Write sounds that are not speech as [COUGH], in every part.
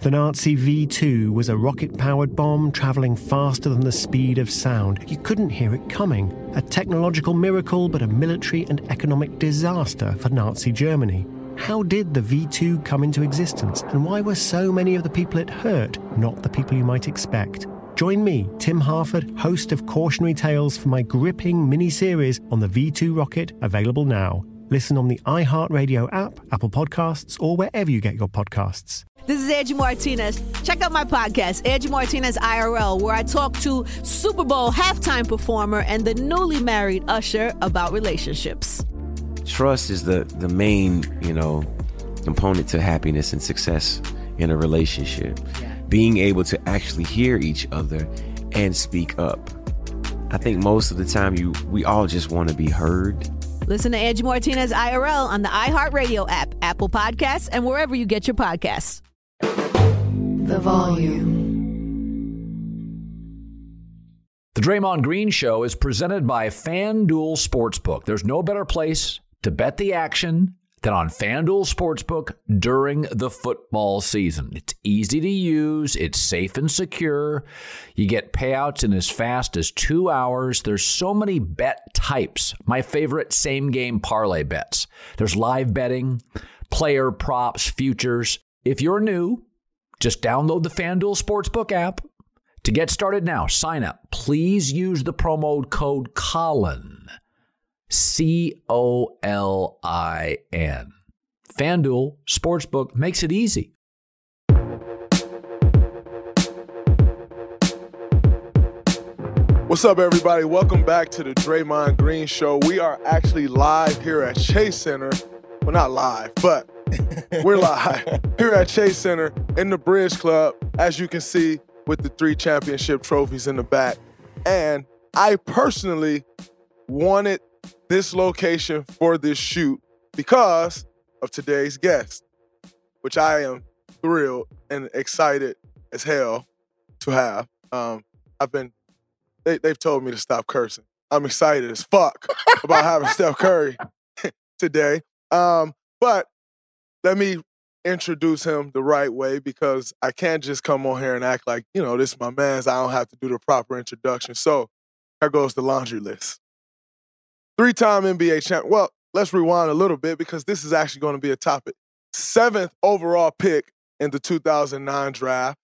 The Nazi V 2 was a rocket powered bomb travelling faster than the speed of sound. You couldn't hear it coming. A technological miracle, but a military and economic disaster for Nazi Germany. How did the V 2 come into existence, and why were so many of the people it hurt not the people you might expect? Join me, Tim Harford, host of Cautionary Tales, for my gripping mini series on the V 2 rocket, available now. Listen on the iHeartRadio app, Apple Podcasts, or wherever you get your podcasts. This is Angie Martinez. Check out my podcast, Angie Martinez IRL, where I talk to Super Bowl halftime performer and the newly married Usher about relationships. Trust is the the main, you know, component to happiness and success in a relationship. Yeah. Being able to actually hear each other and speak up. I think most of the time you we all just want to be heard. Listen to Angie Martinez IRL on the iHeartRadio app, Apple Podcasts, and wherever you get your podcasts the volume. The Draymond Green Show is presented by FanDuel Sportsbook. There's no better place to bet the action than on FanDuel Sportsbook during the football season. It's easy to use, it's safe and secure. You get payouts in as fast as two hours. There's so many bet types. My favorite same game parlay bets. There's live betting, player props, futures. If you're new, just download the FanDuel Sportsbook app. To get started now, sign up. Please use the promo code Colin. C O L I N. FanDuel Sportsbook makes it easy. What's up, everybody? Welcome back to the Draymond Green Show. We are actually live here at Chase Center. Well, not live, but we're live here at Chase Center in the Bridge Club, as you can see with the three championship trophies in the back. And I personally wanted this location for this shoot because of today's guest, which I am thrilled and excited as hell to have. Um, I've been, they, they've told me to stop cursing. I'm excited as fuck about having Steph Curry [LAUGHS] today. Um, but let me introduce him the right way because I can't just come on here and act like, you know, this is my man's. I don't have to do the proper introduction. So here goes the laundry list. Three time NBA champ. Well, let's rewind a little bit because this is actually going to be a topic. Seventh overall pick in the 2009 draft.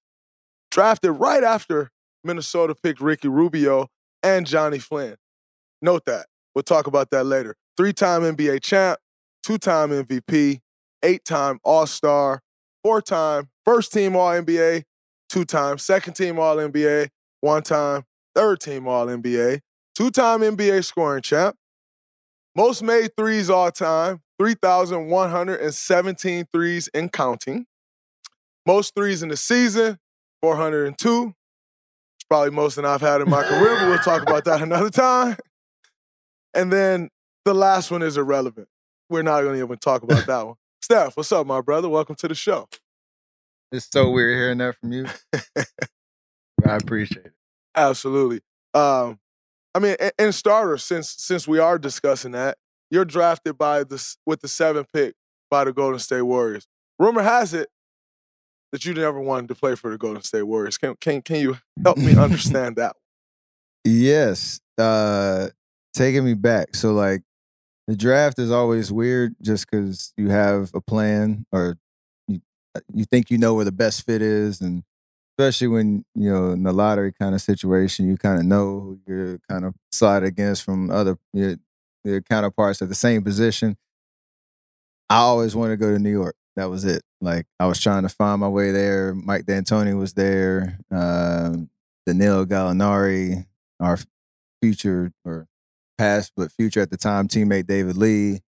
Drafted right after Minnesota picked Ricky Rubio and Johnny Flynn. Note that. We'll talk about that later. Three time NBA champ, two time MVP, eight time All Star, four time first team All NBA, two time second team All NBA, one time third team All NBA, two time NBA scoring champ, most made threes all time, 3,117 threes in counting. Most threes in the season, 402. It's probably most than I've had in my [LAUGHS] career, but we'll talk about that another time. And then the last one is irrelevant. We're not going to even talk about that one. Steph, what's up, my brother? Welcome to the show. It's so weird hearing that from you. [LAUGHS] I appreciate it. Absolutely. Um, I mean, in starter, since since we are discussing that, you're drafted by the with the seventh pick by the Golden State Warriors. Rumor has it that you never wanted to play for the Golden State Warriors. Can can can you help me [LAUGHS] understand that? Yes. Uh taking me back. So like the draft is always weird just because you have a plan or you, uh, you think you know where the best fit is and especially when you know in the lottery kind of situation you kind of know who you're kind of slide against from other your, your counterparts at the same position. I always wanted to go to new york. That was it. Like i was trying to find my way there. Mike d'antoni was there uh, danilo gallinari our future or past but future at the time teammate David Lee.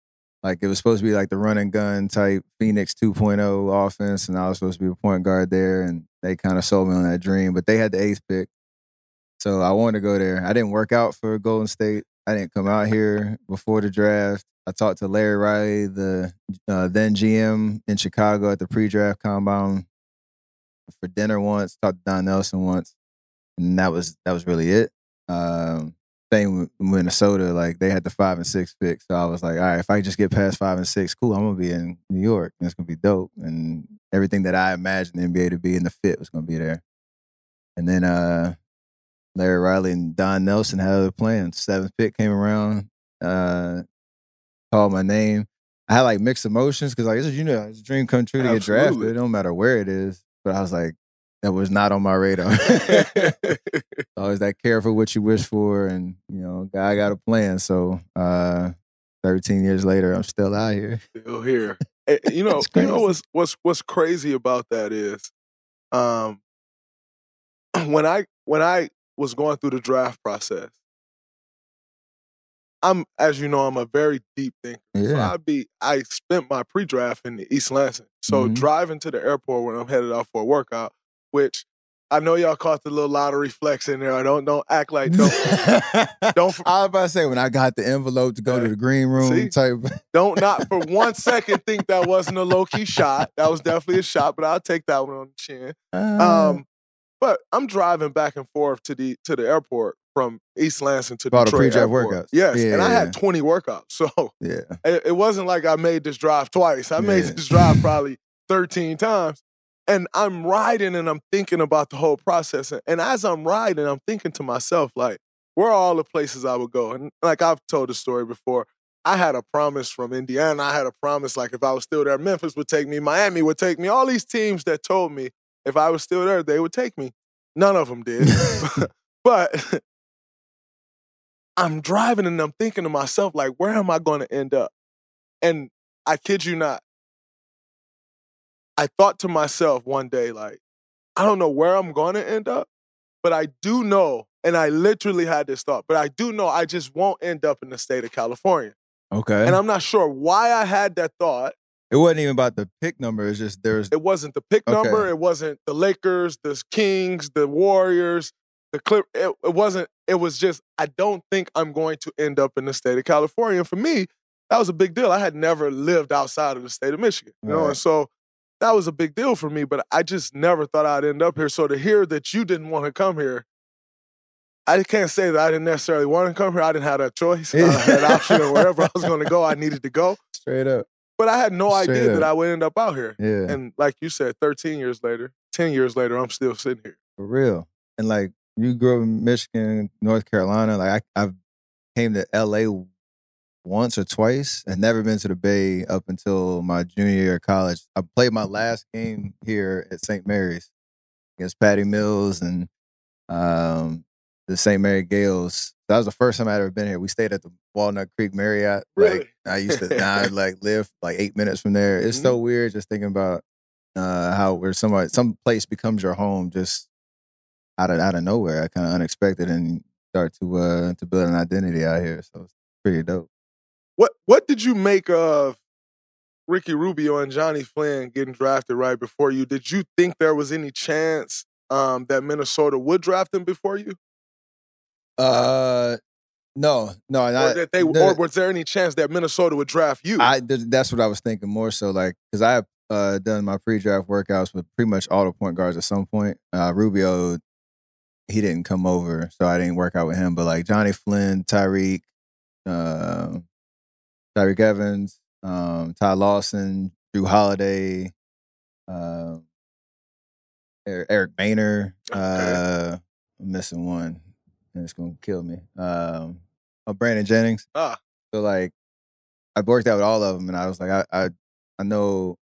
Like it was supposed to be like the run and gun type Phoenix 2.0 offense, and I was supposed to be a point guard there, and they kind of sold me on that dream. But they had the eighth pick, so I wanted to go there. I didn't work out for Golden State. I didn't come out here before the draft. I talked to Larry Riley, the uh, then GM in Chicago at the pre-draft combine for dinner once. Talked to Don Nelson once, and that was that was really it. Um, same with Minnesota, like they had the five and six pick. So I was like, all right, if I just get past five and six, cool, I'm gonna be in New York and it's gonna be dope. And everything that I imagined the NBA to be and the fit was gonna be there. And then uh Larry Riley and Don Nelson had other plans. Seventh pick came around, uh, called my name. I had like mixed emotions because like this, you know, it's a dream come true to get drafted. It don't matter where it is. But I was like, that was not on my radar. [LAUGHS] Always that careful what you wish for, and you know, guy got a plan. So, uh, thirteen years later, I'm still out here. Still here. [LAUGHS] You know, you know what's what's what's crazy about that is, um, [CLEARS THROAT] when I when I was going through the draft process, I'm as you know, I'm a very deep thinker. So Yeah. I be I spent my pre-draft in East Lansing. So Mhm. driving to the airport when I'm headed out for a workout, which I know y'all caught the little lottery flex in there. I don't don't act like don't [LAUGHS] don't I was about to say when I got the envelope to go to the green room See? type. Don't not for [LAUGHS] one second think that wasn't a low key shot. That was definitely a shot, but I'll take that one on the chin. Uh, Um, but I'm driving back and forth to the to the airport from East Lansing to the Detroit airport. workouts. Yes, Yeah, and I yeah. had 20 workouts, so yeah, it, it wasn't like I made this drive twice. I made Yeah. this drive probably 13 times. And I'm riding and I'm thinking about the whole process. And- as I'm riding, I'm thinking to myself, like, where are all the places I would go? And like I've told the story before, I had a promise from Indiana. I had a promise, like, if I was still there, Memphis would take me, Miami would take me, all these teams that told me if I was still there, they would take me. None of them did. [LAUGHS] [LAUGHS] but I'm driving and I'm thinking to myself, like, where am I going to end up? And I kid you not, I thought to myself one day, like, I don't know where I'm going to end up, but I do know, and I literally had this thought, but I do know I just won't end up in the state of California. okay. And I'm not sure why I had that thought. it wasn't even about the pick number. It's just there's It wasn't the pick Okay. number, it wasn't the Lakers, the Kings, the Warriors, the Clip. It, it wasn't, it was just, I don't think I'm going to end up in the state of California. And for me, that was a big deal. I had never lived outside of the state of Michigan, you know, and so that was a big deal for me. But I just never thought I'd end up here. So to hear that you didn't want to come here, I can't say that I didn't necessarily want to come here. I didn't have that choice. I had option or wherever I was going to go, I needed to go. straight up. But I had no Straight idea that. I would end up out here. Yeah, And like you said, 13 years later, 10 years later, I'm still sitting here. for real. And like you grew up in Michigan, North Carolina. Like I, I've came to LA once or twice and never been to the Bay up until my junior year of college. I played my last game here at St. Mary's against Patty Mills and um, the St. Mary Gaels. That was the first time I'd ever been here. We stayed at the Walnut Creek Marriott. Really? Like I used to I [LAUGHS] like live like eight minutes from there. It's so weird just thinking about uh, how where somebody some place becomes your home just out of out of nowhere, kind of unexpected, and start to uh to build an identity out here. So it's pretty dope. What what did you make of Ricky Rubio and Johnny Flynn getting drafted right before you? Did you think there was any chance um, that Minnesota would draft them before you? Uh, no, no, or I, they the- or was there any chance that Minnesota would draft you? I that's what I was thinking more so like because I have uh, done my pre-draft workouts with pretty much all the point guards at some point. Uh, Rubio, he didn't come over, so I didn't work out with him. But like Johnny Flynn, Tyreke, uh, Tyreke Evans, um, Ty Lawson, Jrue Holiday, um, Eric, Boehner. Uh, I'm missing one, and it's gonna kill me. Um, oh, Brandon Jennings. ah, So like, I've worked out with all of them, and I was like, I, I, I know,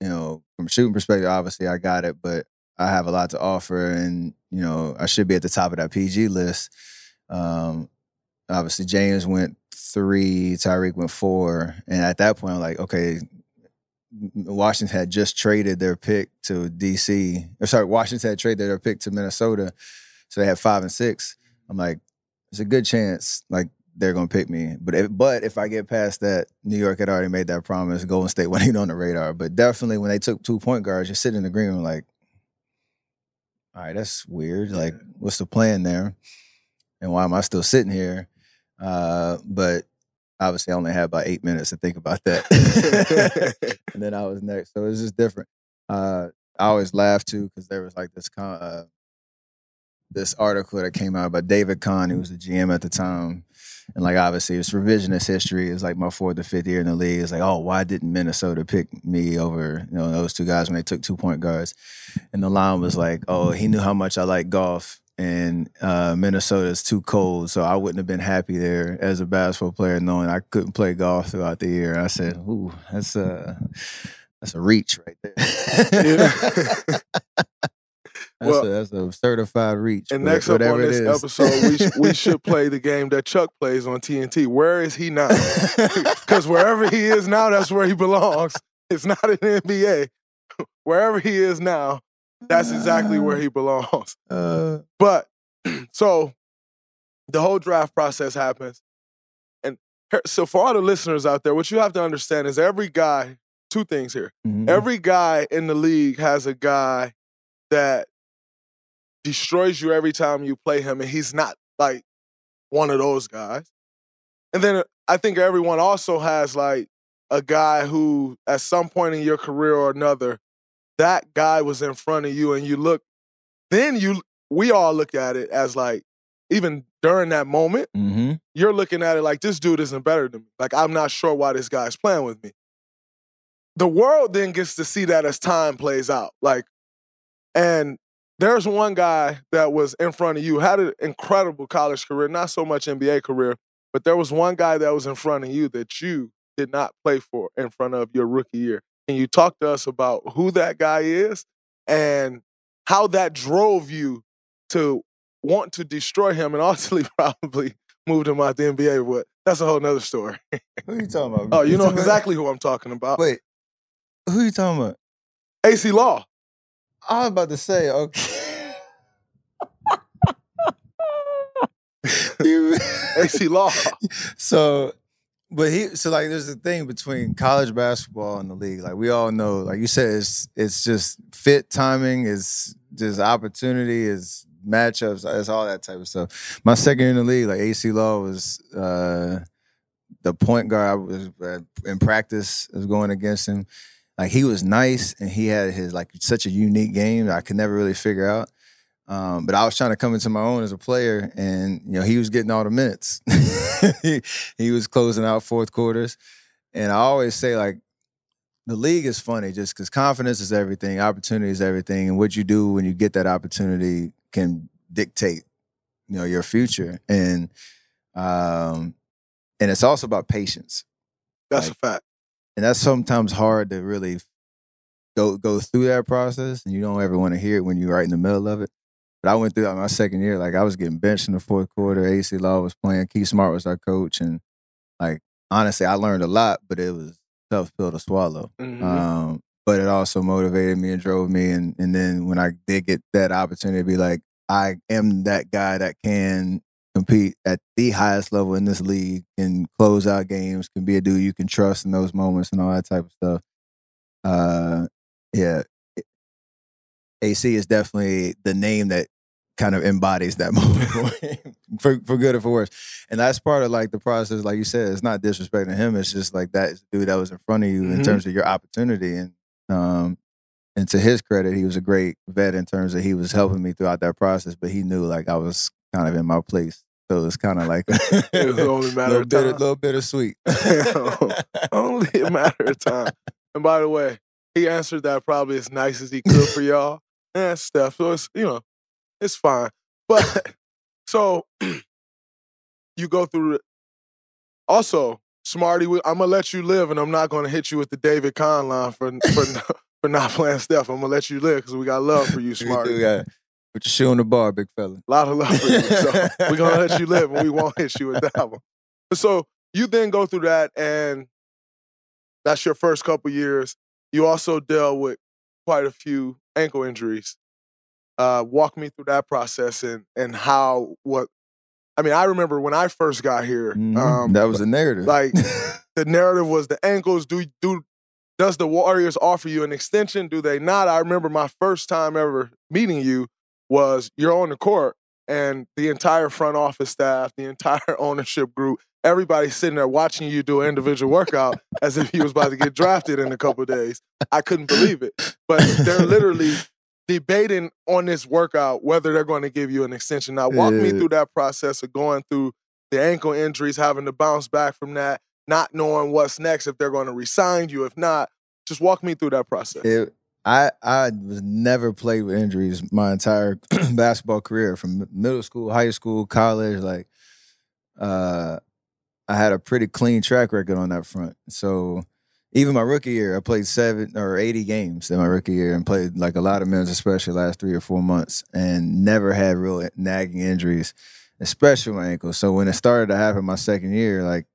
you know, from a shooting perspective, obviously I got it, but I have a lot to offer, and you know, I should be at the top of that PG list. Um, obviously, James went three, Tyreke went four, and at that point, I'm like, okay. Washington had just traded their pick to DC. Or sorry, Washington had traded their pick to Minnesota, so they had five and six. I'm like, it's a good chance. Like they're gonna pick me. But if, but if I get past that, New York had already made that promise. Golden State [LAUGHS] wasn't on the radar. But definitely when they took two point guards, you're sitting in the green room like, all right, that's weird. Like, what's the plan there? And why am I still sitting here? Uh, but obviously, I only had about eight minutes to think about that, [LAUGHS] [LAUGHS] and then I was next. So it was just different. Uh, I always laugh too because there was like this con- uh, this article that came out about David Kahn, who was the GM at the time. And like obviously it's revisionist history. It's like my fourth or fifth year in the league. It's like, oh, why didn't Minnesota pick me over, you know, those two guys when they took two point guards? And the line was like, oh, he knew how much I like golf and uh, is too cold, so I wouldn't have been happy there as a basketball player, knowing I couldn't play golf throughout the year. I said, "Ooh, that's a that's a reach right there." [LAUGHS] That's, Well- a, that's a certified reach. And next up on this episode, we, sh- we should [LAUGHS] play the game that Chuck plays on TNT. Where is he now? [LAUGHS] Because wherever he is now, that's where he belongs. It's not in the NBA. Wherever he is now, that's exactly where he belongs. [LAUGHS] Uh, But [CLEARS THROAT] so the whole draft process happens. And so for all the listeners out there, what you have to understand is every guy, two things here. mhm. Every guy in the league has a guy that destroys you every time you play him, and he's not like one of those guys. And then I think everyone also has like a guy who, at some point in your career or another, that guy was in front of you, and you look. Then you, we all look at it as like, even during that moment, Mhm. you're looking at it like this dude isn't better than me. Like I'm not sure why this guy's playing with me. The world then gets to see that as time plays out. Like, and there's one guy that was in front of you, had an incredible college career, not so much NBA career, but there was one guy that was in front of you that you did not play for in front of your rookie year. Can you talk to us about who that guy is and how that drove you to want to destroy him and [LAUGHS] ultimately probably moved him out the NBA. But that's a whole nother story. Who you talking about? [LAUGHS] Oh, you know talking about- exactly who I'm talking about. Wait, who you talking about? Acie Law. I was about to say, okay. [LAUGHS] Acie Law. so, but he, so like, there's a thing between college basketball and the league. Like we all know, like you said, it's it's just fit timing, is just opportunity, is matchups, it's all that type of stuff. My second year in the league, like Acie Law was uh the point guard. I was uh, in practice. Was going against him. Like he was nice and he had his like such a unique game I could never really figure out. Um, but I was trying to come into my own as a player, and you know he was getting all the minutes. [LAUGHS] he, he was closing out fourth quarters, and I always say like the league is funny just because confidence is everything, opportunity is everything, and what you do when you get that opportunity can dictate you know your future, and um, and it's also about patience That's Like- a fact. and that's sometimes hard to really go go through that process and you don't ever want to hear it when you're right in the middle of it but i went through that my second year like i was getting benched in the fourth quarter. Acie law was playing. Keith smart was our coach. And like honestly i learned a lot but it was a tough pill to swallow. Mhm. um, but it also motivated me and drove me. And and then when i did get that opportunity to be like i am that guy that can compete at the highest level in this league, can close out games, can be a dude you can trust in those moments and all that type of stuff. Uh, yeah, Acie is definitely the name that kind of embodies that [LAUGHS] moment for, [LAUGHS] him, for for good or for worse. And that's part of like the process. Like you said, it's not disrespecting him. It's just like that dude that was in front of you in Mhm. terms of your opportunity. And um, and to his credit, he was a great vet in terms of he was helping me throughout that process. But he knew like I was kind of in my place. So it's kind of like It was only a [LAUGHS] matter little of bit, little bittersweet. Only a matter of time. And by the way, he answered that probably as nice as he could for y'all and stuff. So it's you know, it's fine. But [LAUGHS] so [CLEARS THROAT] you go through it. Also, Smarty, I'm gonna let you live, and I'm not gonna hit you with the David Kahn line for for [LAUGHS] for not playing Steph. I'm gonna let you live because we got love for you, [LAUGHS] We Smarty. do got put your shoe on the bar, big fella. A lot of love for you. So we're gonna let you live and we won't hit you with that one. So you then go through that and that's your first couple years. You also dealt with quite a few ankle injuries. Uh, walk me through that process and and how what I mean, I remember when I first got here. Mhm. Um, that was the narrative. like [LAUGHS] the narrative was the ankles. Do do does the Warriors offer you an extension? Do they not? I remember my first time ever meeting you was you're on the court and the entire front office staff, the entire [LAUGHS] ownership group, everybody's sitting there watching you do an individual workout as if he was about to get drafted in a couple of days. I couldn't believe it. But they're literally debating on this workout whether they're going to give you an extension. Now, walk me through that process of going through the ankle injuries, having to bounce back from that, not knowing what's next, if they're going to resign you, if not. Just walk me through that process. It, I I was never played with injuries my entire [CLEARS THROAT] basketball career, from middle school, high school, college. Like, uh, I had a pretty clean track record on that front. So, even my rookie year, I played seven or eighty games in my rookie year, and played like a lot of minutes, especially last three or four months, and never had real nagging injuries, especially my ankle. So when it started to happen my second year, like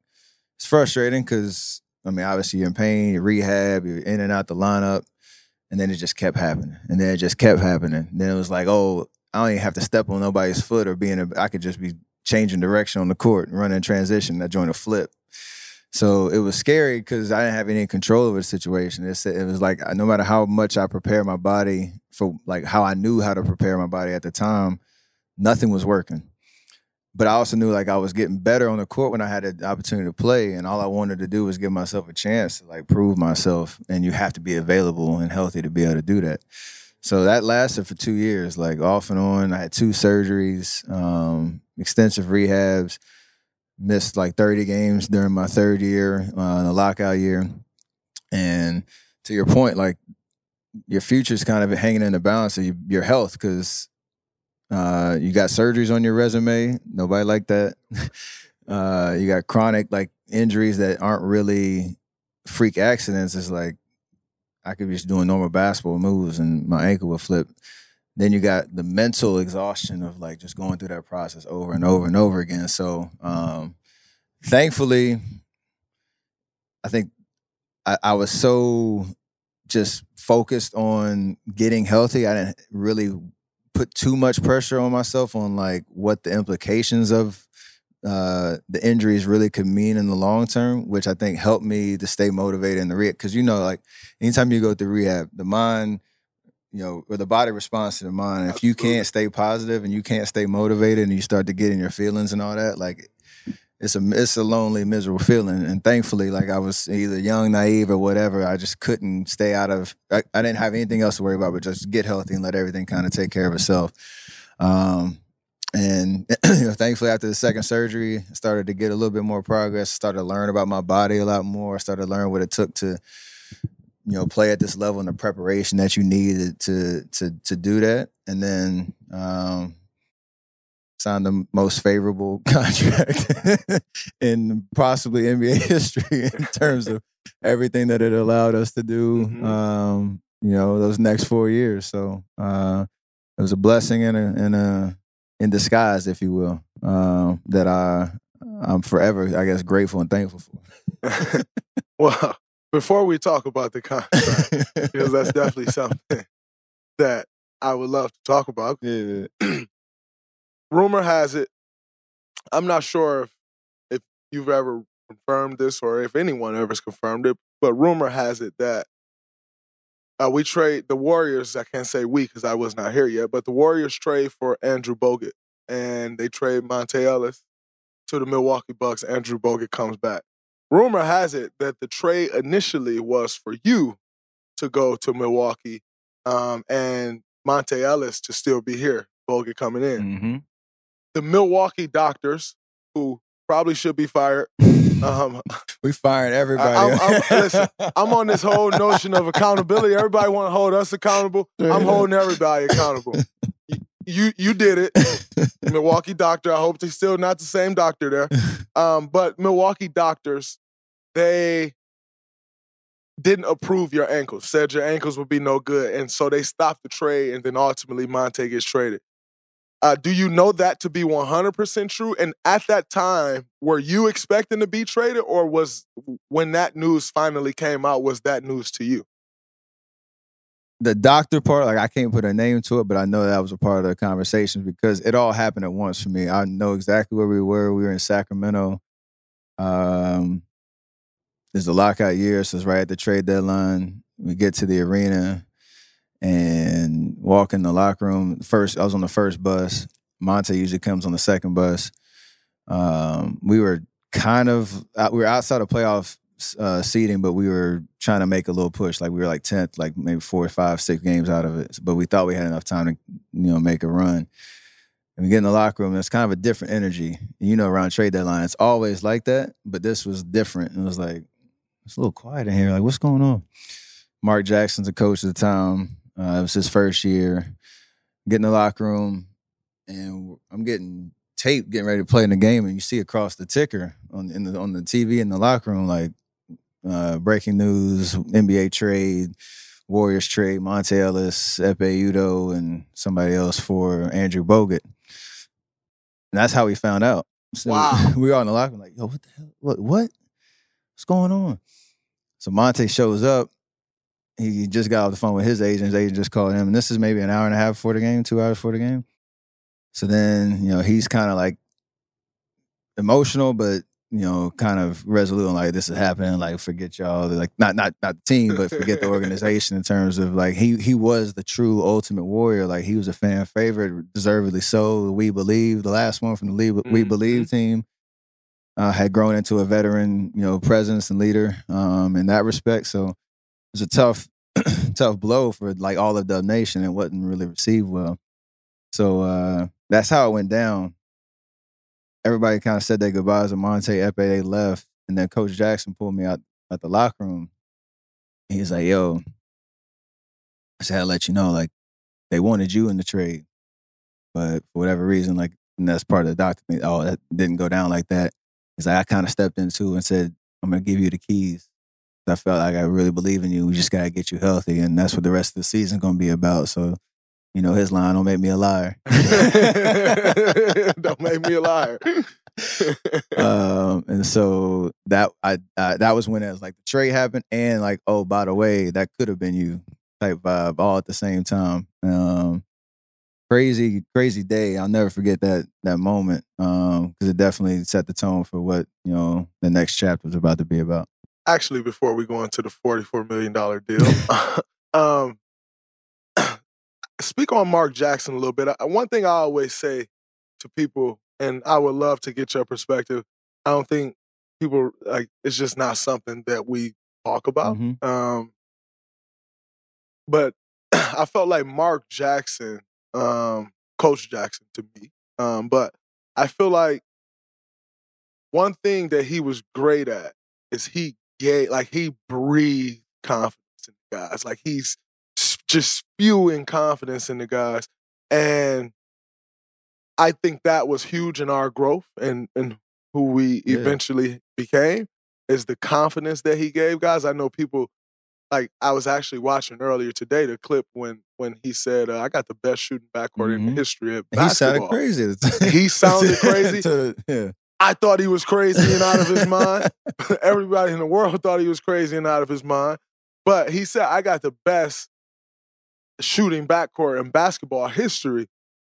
it's frustrating because I mean, obviously you're in pain, you're rehab, you're in and out the lineup. And then it just kept happening. And then it just kept happening. then it was like, oh, I don't even have to step on nobody's foot or be in a, I could just be changing direction on the court, running transition, that joint a flip. So it was scary because I didn't have any control over the situation. It's, it was like no matter how much I prepare my body for like how I knew how to prepare my body at the time, nothing was working. But I also knew like I was getting better on the court when I had the opportunity to play, and all I wanted to do was give myself a chance to like prove myself. And you have to be available and healthy to be able to do that. So that lasted for two years, like off and on. I had two surgeries, um, extensive rehabs, missed like 30 games during my third year, uh, the lockout year. And to your point, like your future's kind of hanging in the balance of your, your health because uh, you got surgeries on your resume. Nobody like that. [LAUGHS] uh, you got chronic like injuries that aren't really freak accidents. It's like I could be just doing normal basketball moves and my ankle would flip. Then you got the mental exhaustion of like just going through that process over and over and over again. So um, thankfully, I think I, I was so just focused on getting healthy. I didn't really put too much pressure on myself on like what the implications of uh, the injuries really could mean in the long term, which I think helped me to stay motivated in the rehab. Because you know, like anytime you go through rehab, the mind, you know, or the body responds to the mind. If you can't stay positive and you can't stay motivated, and you start to get in your feelings and all that, like it's a it's a lonely, miserable feeling. And thankfully, like I was either young, naive, or whatever, I just couldn't stay out of. I, I didn't have anything else to worry about, but just get healthy and let everything kind of take care of itself. Um, and [CLEARS THROAT] you know, thankfully, after the second surgery, I started to get a little bit more progress. Started to learn about my body a lot more. Started to learn what it took to, you know, play at this level and the preparation that you needed to to to do that. And then um, signed the most favorable [LAUGHS] contract in possibly NBA history in terms of everything that it allowed us to do. Mhm. Um, you know, those next four years. So uh, it was a blessing and a and a in disguise, if you will, uh, that I I'm forever, I guess, grateful and thankful for. [LAUGHS] well, before we talk about the contract, because that's definitely [LAUGHS] something that I would love to talk about. yeah. [CLEARS THROAT] Rumor has it, I'm not sure if, if you've ever confirmed this or if anyone ever's confirmed it, but rumor has it that uh, we trade the Warriors. I can't say we because I was not here yet, but the Warriors trade for Andrew Bogut and they trade Monta Ellis to the Milwaukee Bucks. Andrew Bogut comes back. Rumor has it that the trade initially was for you to go to Milwaukee um, and Monta Ellis to still be here. Bogut coming in. Mm-hmm. The Milwaukee doctors, who probably should be fired. Um, [LAUGHS] We fired everybody. I'm- I'm- listen, [LAUGHS] I'm on this whole notion of accountability. Everybody want to hold us accountable. I'm holding everybody accountable. You, you you did it, Milwaukee doctor. I hope they're still not the same doctor there. Um, but Milwaukee doctors, they didn't approve your ankles. Said your ankles would be no good, and so they stopped the trade. And then ultimately, Monta gets traded. Uh, do you know that to be 100% true? And at that time, were you expecting to be traded, or was when that news finally came out, was that news to you? the doctor part, like I can't put a name to it, but I know that was a part of the conversation because it all happened at once for me. I know exactly where we were. We were in Sacramento. Um, it's the lockout year, so it's right at the trade deadline. We get to the arena and walk in the locker room. First, I was on the first bus. Monta usually comes on the second bus. Um, we were kind of we were outside of playoff uh, seating, but we were trying to make a little push. Like we were like tenth, like maybe four, five, six games out of it. But we thought we had enough time to you know make a run. And we get in the locker room, it's kind of a different energy. You know, around trade deadline, it's always like that, but this was different. It was like it's a little quiet in here. Like, what's going on? Mark Jackson's the coach of the time. Uh, it was his first year. Get in the locker room, and I'm getting taped, getting ready to play in the game, and you see across the ticker on in the on the TV in the locker room, like uh, breaking news, NBA trade, Warriors trade, Monta Ellis, Ekpe Udoh, and somebody else for Andrew Bogut. And that's how we found out. So Wow. [LAUGHS] we were all in the locker room, like, yo, what the hell? What? What? What's going on? So Monta shows up. He just got off the phone with his agent. His agent just called him, and this is maybe an hour and a half before the game, two hours before the game. So then, you know, he's kind of like emotional, but you know, kind of resolute on like this is happening. Like, forget y'all. Like, not not not the team, but forget the organization in terms of like he he was the true ultimate warrior. Like, he was a fan favorite, deservedly so. We believe the last one from the lead, we Mhm. believe team uh, had grown into a veteran, you know, presence and leader um, in that respect. So it was a tough, tough blow for like all of the nation. It wasn't really received well. So uh, that's how it went down. Everybody kind of said their goodbyes. And Monta Ekpe they left, and then Coach Jackson pulled me out at the locker room. He's like, "Yo," I said, "I'll let you know, like they wanted you in the trade, but for whatever reason, like and that's part of the document. Oh, that didn't go down like that." He's like, I kind of stepped into and said, I'm gonna give you the keys. I felt like I really believe in you. We just gotta get you healthy, and that's what the rest of the season's gonna be about. So, you know, his line, "Don't make me a liar." [LAUGHS] Don't make me a liar. [LAUGHS] um, and so that I, I that was when it was like the trade happened, and like, oh, by the way, that could have been you type vibe all at the same time. Um, crazy, crazy day. I'll never forget that that moment because it definitely set the tone for what you know the next chapter was about to be about. Actually, before we go into the $44 million deal, [LAUGHS] [LAUGHS] um, speak on Mark Jackson a little bit. One thing I always say to people, and I would love to get your perspective. I don't think people like it's just not something that we talk about. Mhm. Um, but [CLEARS THROAT] I felt like Mark Jackson, um, Coach Jackson to me. Um, but I feel like one thing that he was great at is he gave, like, he breathed confidence in the guys. Like, he's just spewing confidence in the guys. And I think that was huge in our growth and, and who we Yeah. eventually became is the confidence that he gave guys. I know people like I was actually watching earlier today the clip when when he said, uh, "I got the best shooting backcourt in the Mhm. history of He basketball." sounded crazy. He sounded [LAUGHS] crazy. To- yeah. I thought he was crazy and out of his mind. [LAUGHS] Everybody in the world thought he was crazy and out of his mind. But he said, "I got the best shooting backcourt in basketball history."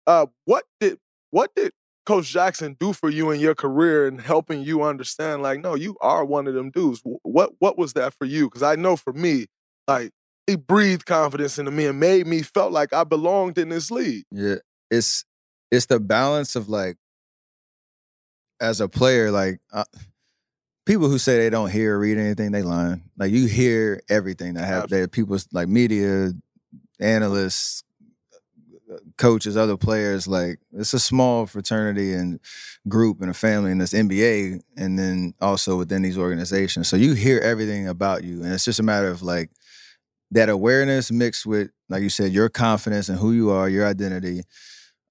Uh, what did what did Coach Jackson do for you in your career and helping you understand? Like, no, you are one of them dudes. What what was that for you? Because I know for me, like he breathed confidence into me and made me felt like I belonged in this league. Yeah, it's it's the balance of like as a player, like uh, people who say they don't hear or read anything, they lying. Like you hear everything that happens. That people's like media, analysts, coaches, other players. Like it's a small fraternity and group and a family in this NBA, and then also within these organizations. So you hear everything about you, and it's just a matter of like that awareness mixed with, like you said, your confidence and who you are, your identity,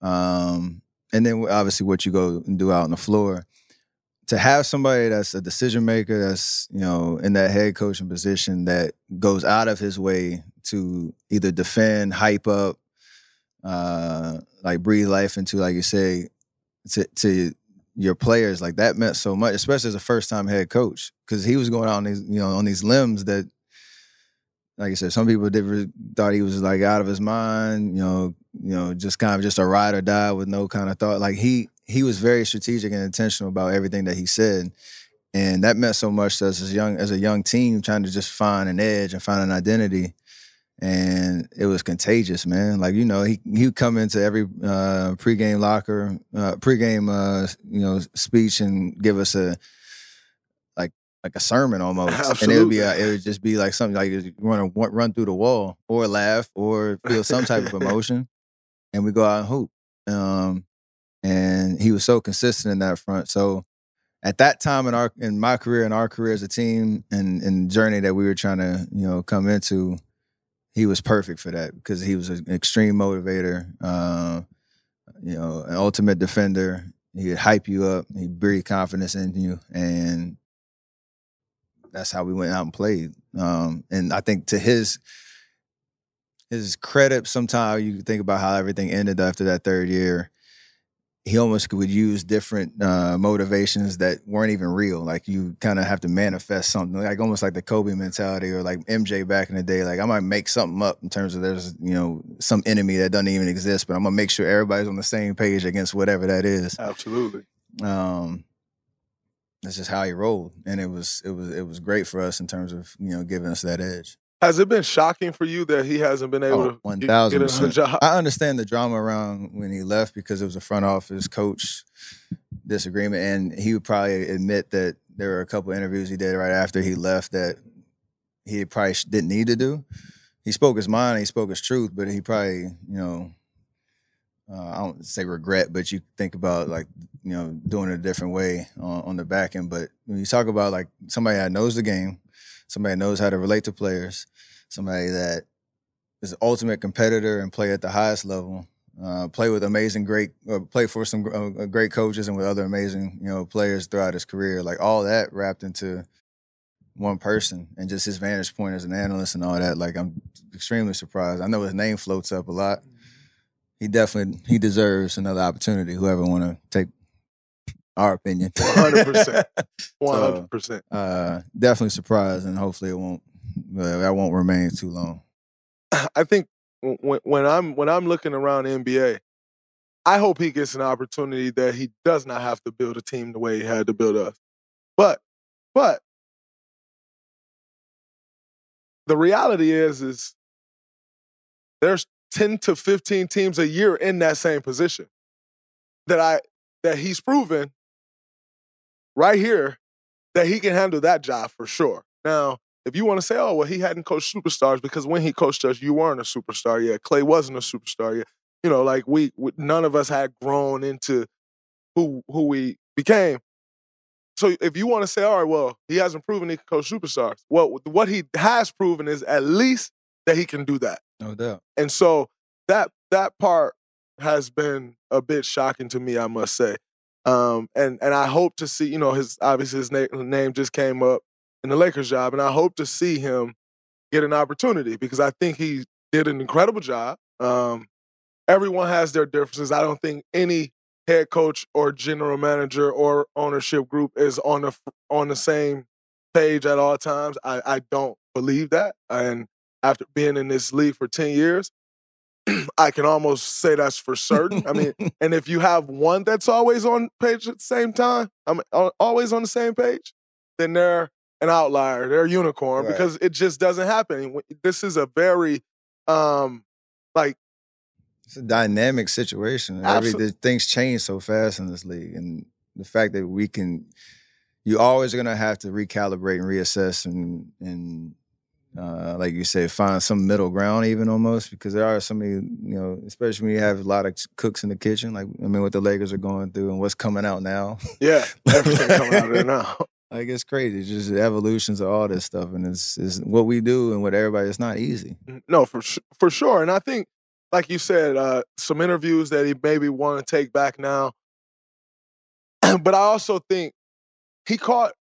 um, and then obviously what you go and do out on the floor. To have somebody that's a decision maker, that's you know in that head coaching position, that goes out of his way to either defend, hype up, uh, like breathe life into, like you say, to to your players, like that meant so much, especially as a first time head coach, because he was going out on these you know on these limbs that like I said, some people did, thought he was like out of his mind. You know, you know, just kind of just a ride or die with no kind of thought. Like he he was very strategic and intentional about everything that he said, and that meant so much to us as young as a young team trying to just find an edge and find an identity. And it was contagious, man. Like you know, he he would come into every uh, pregame locker, uh, pregame uh, you know speech and give us a like like a sermon [LAUGHS] almost, Absolutely. and it would be a, it would just be like something like you want to run through the wall or laugh or feel some type of emotion, and we go out and hoop. Um, and he was so consistent in that front. So at that time in our in my career and our career as a team and and journey that we were trying to you know come into, he was perfect for that because he was an extreme motivator. Uh, you know, an ultimate defender. He'd hype you up. He'd breathe confidence in you, and that's how we went out and played. Um, and I think to his his credit, sometimes you think about how everything ended after that third year. He almost would use different uh, motivations that weren't even real. Like you kind of have to manifest something, like almost like the Kobe mentality or like MJ back in the day. Like I might make something up in terms of there's you know some enemy that doesn't even exist, but I'm gonna make sure everybody's on the same page against whatever that is. Absolutely. Um, that's just how he rolled, and it was it was it was great for us in terms of you know giving us that edge. Has it been shocking for you that he hasn't been able Oh, to one get, thousand get another job? I understand the drama around when he left because it was a front office coach disagreement, and he would probably admit that there were a couple interviews he did right after he left that he probably didn't need to do. He spoke his mind, he spoke his truth, but he probably you know. Uh, I don't say regret, but you think about like you know doing it a different way on, on the back end. But when you talk about like somebody that knows the game, somebody that knows how to relate to players, somebody that is an ultimate competitor and play at the highest level. Uh, play with amazing, great, uh, play for some uh, great coaches and with other amazing, you know, players throughout his career. Like all that wrapped into one person, and just his vantage point as an analyst and all that. Like I'm extremely surprised. I know his name floats up a lot. He definitely he deserves another opportunity. Whoever want to take our opinion, [LAUGHS] 100%. [LAUGHS] One hundred percent. uh, definitely surprised, and hopefully it won't. Uh, that won't remain too long. [CLEARS THROAT] I think when when I'm when I'm looking around the NBA, I hope he gets an opportunity that he does not have to build a team the way he had to build us. But but the reality is is there's 10 to 15 teams a year in that same position that I that he's proven right here that he can handle that job for sure. Now, if you want to say, oh, well, he hadn't coached superstars because when he coached us, you weren't a superstar yet. Clay wasn't a superstar yet. You know, like we, we none of us had grown into who who we became. So if you want to say, all right, well, he hasn't proven he can coach superstars. Well, what he has proven is at least that he can do that. No doubt. And so that that part has been a bit shocking to me, I must say. Um, and and I hope to see, you know, his obviously his na- name just came up in the Lakers job, and I hope to see him get an opportunity because I think he did an incredible job. Um, everyone has their differences. I don't think any head coach or general manager or ownership group is on the on the same page at all times. I, I don't believe that, and after being in this league for ten years, [CLEARS THROAT] I can almost say that's for certain. I mean, [LAUGHS] and if you have one that's always on page at the same time, I'm always on the same page, then they're an outlier. They're a unicorn Right. because it just doesn't happen. This is a very, um, like It's a dynamic situation. and Every the, things change so fast in this league, and the fact that we can, you always gonna have to recalibrate and reassess, and and uh, like you said, find some middle ground, even almost because there are so many, you know, especially when you have a lot of cooks in the kitchen. Like I mean, what the Lakers are going through and what's coming out now. yeah, everything coming out there [LAUGHS] now. Like it's crazy, it's just evolutions of all this stuff, and it's, it's what we do and what everybody. It's not easy. No, for for sure. And I think, like you said, uh, some interviews that he maybe want to take back now. [CLEARS THROAT] but I also think he caught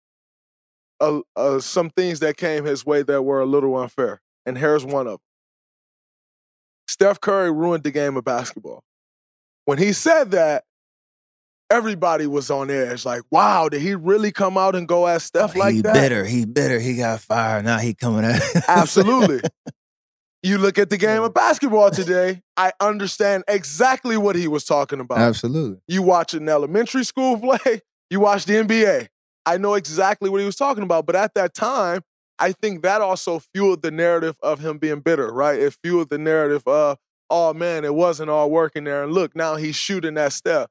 uh, uh, some things that came his way that were a little unfair, and here's one of them. Steph Curry ruined the game of basketball. When he said that, everybody was on edge. Like, wow, did he really come out and go at Steph like that? he that? bitter. He bitter. He got fired. Now he coming at. Absolutely. [LAUGHS] you look at the game of basketball today, I understand exactly what he was talking about. Absolutely. You watch an elementary school play, [LAUGHS] you watch the NBA. I know exactly what he was talking about. But at that time, I think that also fueled the narrative of him being bitter, right? It fueled the narrative of, oh man, it wasn't all working there. And look, now he's shooting that step.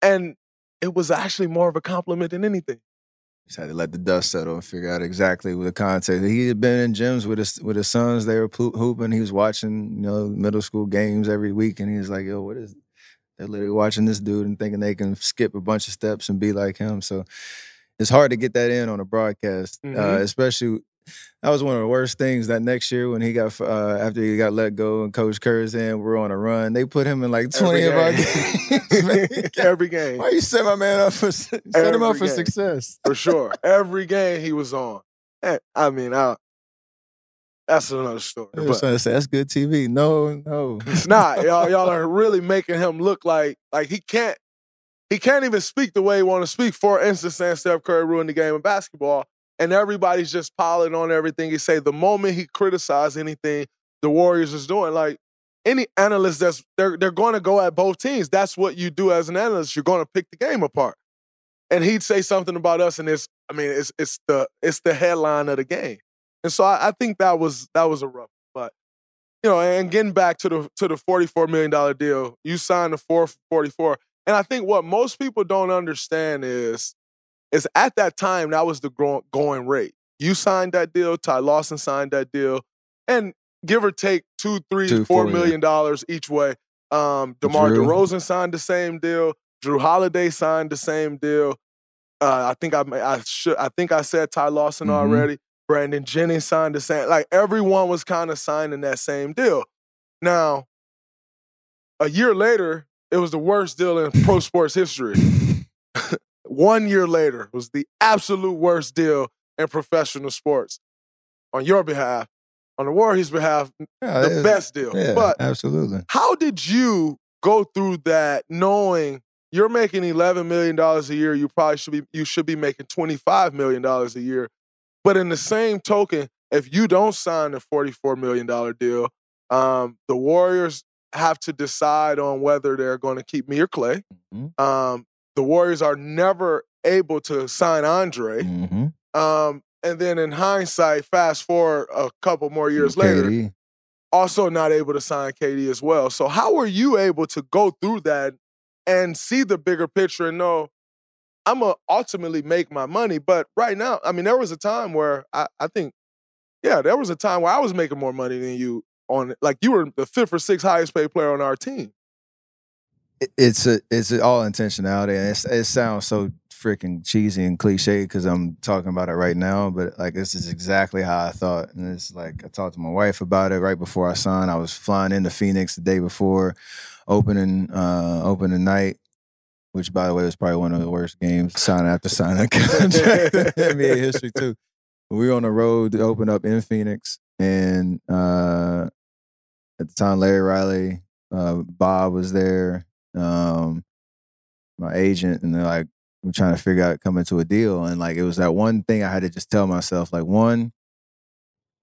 And it was actually more of a compliment than anything. Just had to let the dust settle and figure out exactly what the context. He had been in gyms with his with his sons. They were hooping. He was watching, you know, middle school games every week, and he was like, "Yo, what is?" They're literally watching this dude and thinking they can skip a bunch of steps and be like him. So it's hard to get that in on a broadcast, uh, mm-hmm. uh, especially that was one of the worst things that next year when he got uh, after he got let go and Coach Kerr's in, we're on a run. They put him in like twenty of our games. [LAUGHS] Every game. Why you set my man up for set Every him up for game. success? For sure. Every game he was on. I mean, I, that's another story. I was trying to say that's good TV. No, no, it's not. Y'all, y'all are really making him look like like he can't. He can't even speak the way he want to speak. For instance, saying Steph Curry ruined the game of basketball and everybody's just piling on everything he say. The moment he criticized anything the Warriors is doing, like any analyst that's they're they're going to go at both teams. That's what you do as an analyst. You're going to pick the game apart. And he'd say something about us, and it's I mean it's it's the it's the headline of the game. And so I, I think that was that was a rough. But you know, and getting back to the to the forty four million dollar deal, you signed the four forty four. And I think what most people don't understand is is at that time that was the going rate. You signed that deal, Ty Lawson signed that deal, and give or take two, three, two, four, four million dollars each way. Um, DeMar Drew. DeRozan signed the same deal. Jrue Holiday signed the same deal. Uh, I think I I should I think I said Ty Lawson mm-hmm. already. Brandon Jennings signed the same. Like everyone was kind of signing that same deal. Now, a year later, it was the worst deal in pro sports history. [LAUGHS] one year later was the absolute worst deal in professional sports on your behalf. On the Warriors' behalf, yeah, the best deal. Yeah, but absolutely. How did you go through that knowing you're making $11 million a year, you probably should be you should be making $25 million a year. But in the same token, if you don't sign a $44 million deal, um, the Warriors have to decide on whether they're going to keep me or Klay. Mm-hmm. Um, the Warriors are never able to sign Andre. Mm-hmm. Um, and then in hindsight, fast forward a couple more years later, also not able to sign KD as well. So how were you able to go through that and see the bigger picture and know I'm gonna ultimately make my money? But right now, I mean, there was a time where I, I think, yeah, there was a time where I was making more money than you on like you were the fifth or sixth highest paid player on our team. It's a it's all intentionality and it's, it sounds so freaking cheesy and cliche because i'm talking about it right now but like this is exactly how i thought and it's like i talked to my wife about it right before i signed. I was flying into phoenix the day before opening uh opening night which by the way was probably one of the worst games signing after signing [LAUGHS] contract. [LAUGHS] In nba history too. We were on the road to open up in phoenix and uh at the time larry riley uh, bob was there um, my agent, and they're like, "We're trying to figure out coming to a deal." And like, it was that one thing I had to just tell myself, like, one,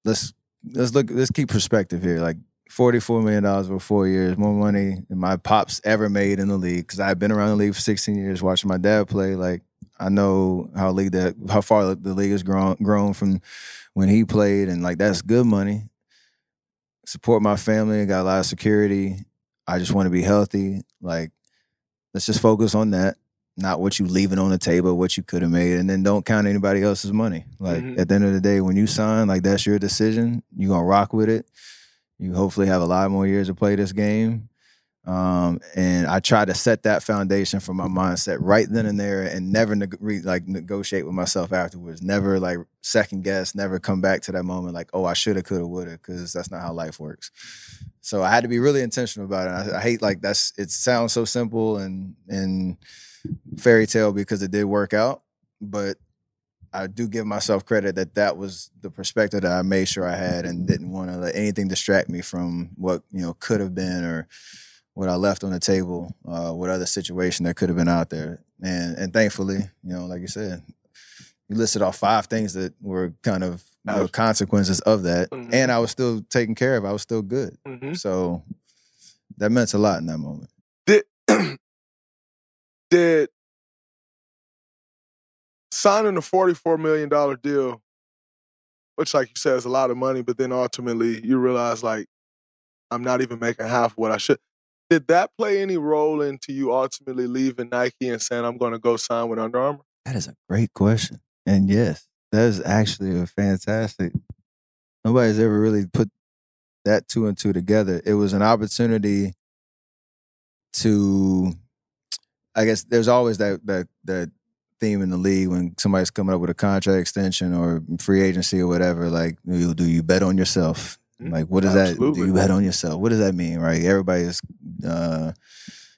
let's let's look, let's keep perspective here. Like, forty-four million dollars over four years, more money than my pops ever made in the league. Because I've been around the league for sixteen years, watching my dad play. Like, I know how league that how far the league has grown grown from when he played, and like that's good money. Support my family, got a lot of security, I just want to be healthy. Like, let's just focus on that, not what you leaving on the table, what you could have made, and then don't count anybody else's money. Like mm-hmm. at the end of the day, when you sign, like that's your decision. You gonna rock with it. You hopefully have a lot more years to play this game. Um, and I try to set that foundation for my mindset right then and there, and never neg- like negotiate with myself afterwards. Never like second guess. Never come back to that moment like, oh, I shoulda, coulda, woulda, because that's not how life works. So I had to be really intentional about it. I, I hate like that's. It sounds so simple and and fairy tale because it did work out, but I do give myself credit that that was the perspective that I made sure I had and didn't want to let anything distract me from what you know could have been or what I left on the table, uh, what other situation that could have been out there, and and thankfully, you know, like you said, you listed off five things that were kind of you know, consequences of that, Mhm. and I was still taken care of. I was still good, Mhm. so that meant a lot in that moment. Did [CLEARS THROAT] did signing a forty four million dollar deal, which like you said is a lot of money, but then ultimately you realize like I'm not even making half what I should. Did that play any role into you ultimately leaving Nike and saying I'm going to go sign with Under Armour? That is a great question. And yes, that is actually a fantastic. Nobody's ever really put that two and two together. It was an opportunity to I guess there's always that that that theme in the league when somebody's coming up with a contract extension or free agency or whatever, like you do you bet on yourself? Mhm. Like what does that do you bet on yourself? What does that mean, right? Everybody's uh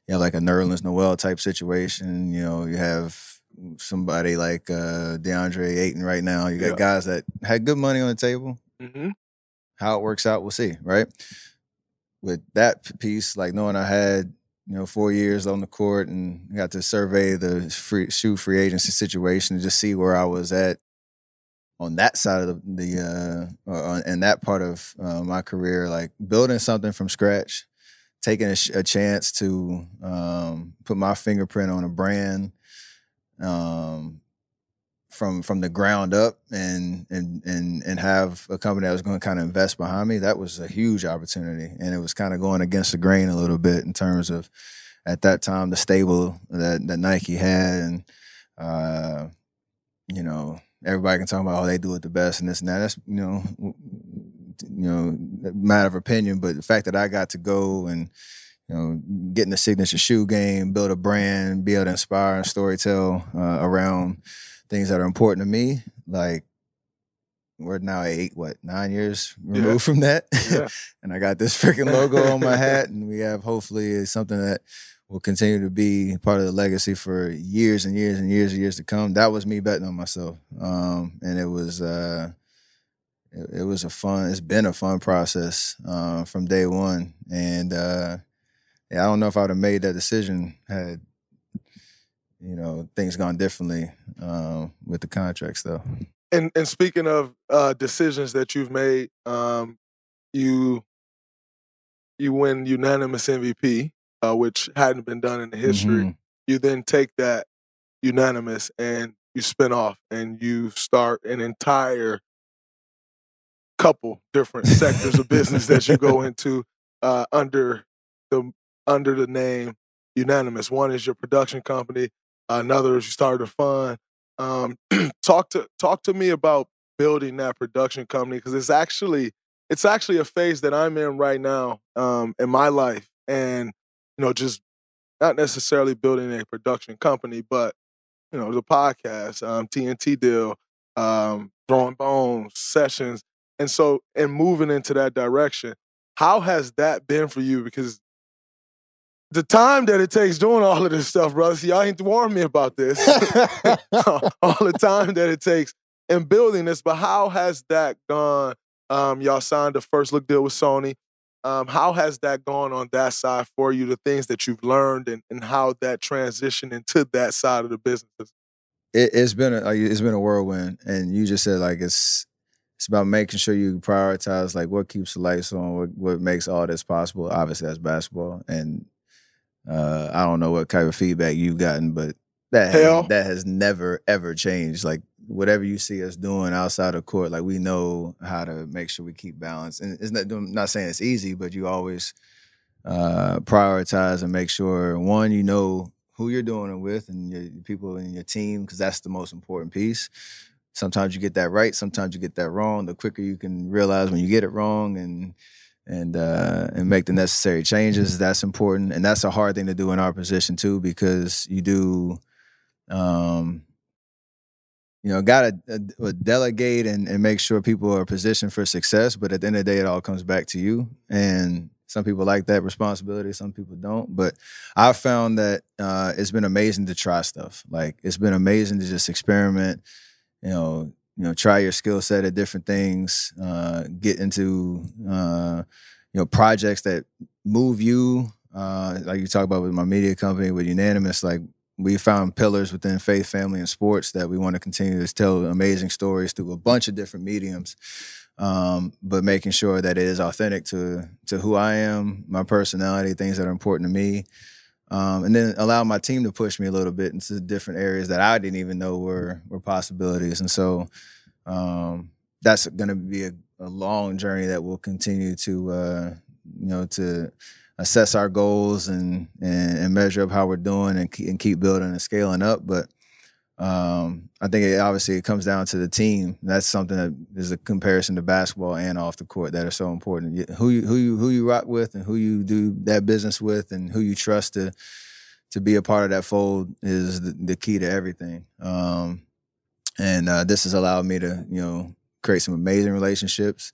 you know, like a Nerlens Noel type situation. You know, you have somebody like uh DeAndre Ayton right now. You got Yeah. guys that had good money on the table. Mm-hmm. How it works out, we'll see, right? With that piece, like knowing I had, you know, four years on the court and got to survey the free shoe free agency situation and just see where I was at on that side of the, the uh on, in that part of uh, my career, like building something from scratch, taking a, a chance to um, put my fingerprint on a brand um, from from the ground up and and and and have a company that was going to kind of invest behind me. That was a huge opportunity, and it was kind of going against the grain a little bit in terms of at that time the stable that that Nike had and. Uh, you know, everybody can talk about oh they do it the best and this and that. That's you know, you know, matter of opinion. But the fact that I got to go and you know, get in the signature shoe game, build a brand, be able to inspire and storytell uh, around things that are important to me, like. We're now eight, what, nine years removed Yeah. from that. Yeah. [LAUGHS] and I got this freaking logo on my [LAUGHS] hat, and we have hopefully something that will continue to be part of the legacy for years and years and years and years to come. That was me betting on myself, um, and it was uh, it, it was a fun. It's been a fun process uh, from day one, and uh, yeah, I don't know if I would have made that decision had you know things gone differently um, with the contracts though. And and speaking of uh, decisions that you've made, um, you you win unanimous MVP, uh, which hadn't been done in the history. Mhm. You then take that unanimous and you spin off and you start an entire couple different sectors of business that you go [LAUGHS] into uh, under the under the name unanimous. One is your production company. Another is you started a fund. Um, [CLEARS THROAT] talk to talk to me about building that production company because it's actually it's actually a phase that I'm in right now um, in my life, and you know, just not necessarily building a production company, but you know, the podcast, um, TNT deal, um, throwing bones, sessions, and so and moving into that direction. How has that been for you? Because the time that it takes doing all of this stuff, brother. See, y'all ain't warned me about this. [LAUGHS] [LAUGHS] all the time that it takes in building this, but how has that gone? Um, y'all signed the first look deal with Sony. Um, how has that gone on that side for you? The things that you've learned and, and how that transition into that side of the business. it, it's been a like, it's been a whirlwind, and you just said like it's it's about making sure you prioritize like what keeps the lights on, what what makes all this possible. Obviously, that's basketball, and uh, I don't know what kind of feedback you've gotten, but that Hell. has, that has never ever changed. Like whatever you see us doing outside of court, like we know how to make sure we keep balance. And it's not I'm not saying it's easy, but you always uh, prioritize and make sure one you know who you're doing it with and your people in your team because that's the most important piece. Sometimes you get that right, sometimes you get that wrong. The quicker you can realize when you get it wrong and and uh, and make the necessary changes, that's important. And that's a hard thing to do in our position too because you do. Um, you know, got to delegate and, and make sure people are positioned for success. But at the end of the day, it all comes back to you. And some people like that responsibility, some people don't. But I've found that uh, it's been amazing to try stuff. Like it's been amazing to just experiment. You know, you know, try your skill set at different things. Uh, get into uh, you know projects that move you Uh, like you talk about with my media company, with Unanimous, like we found pillars within faith, family, and sports that we want to continue to tell amazing stories through a bunch of different mediums. Um, but making sure that it is authentic to to who I am, my personality, things that are important to me, um, and then allow my team to push me a little bit into different areas that I didn't even know were were possibilities. And so um, that's going to be a, a, long journey that will continue to uh, you know to assess our goals and, and, and measure up how we're doing and keep, and keep building and scaling up. But um, I think it, obviously it comes down to the team. That's something that is a comparison to basketball and off the court that are so important. Who you who you who you rock with and who you do that business with and who you trust to to be a part of that fold is the, the key to everything. Um, and uh, this has allowed me to you know create some amazing relationships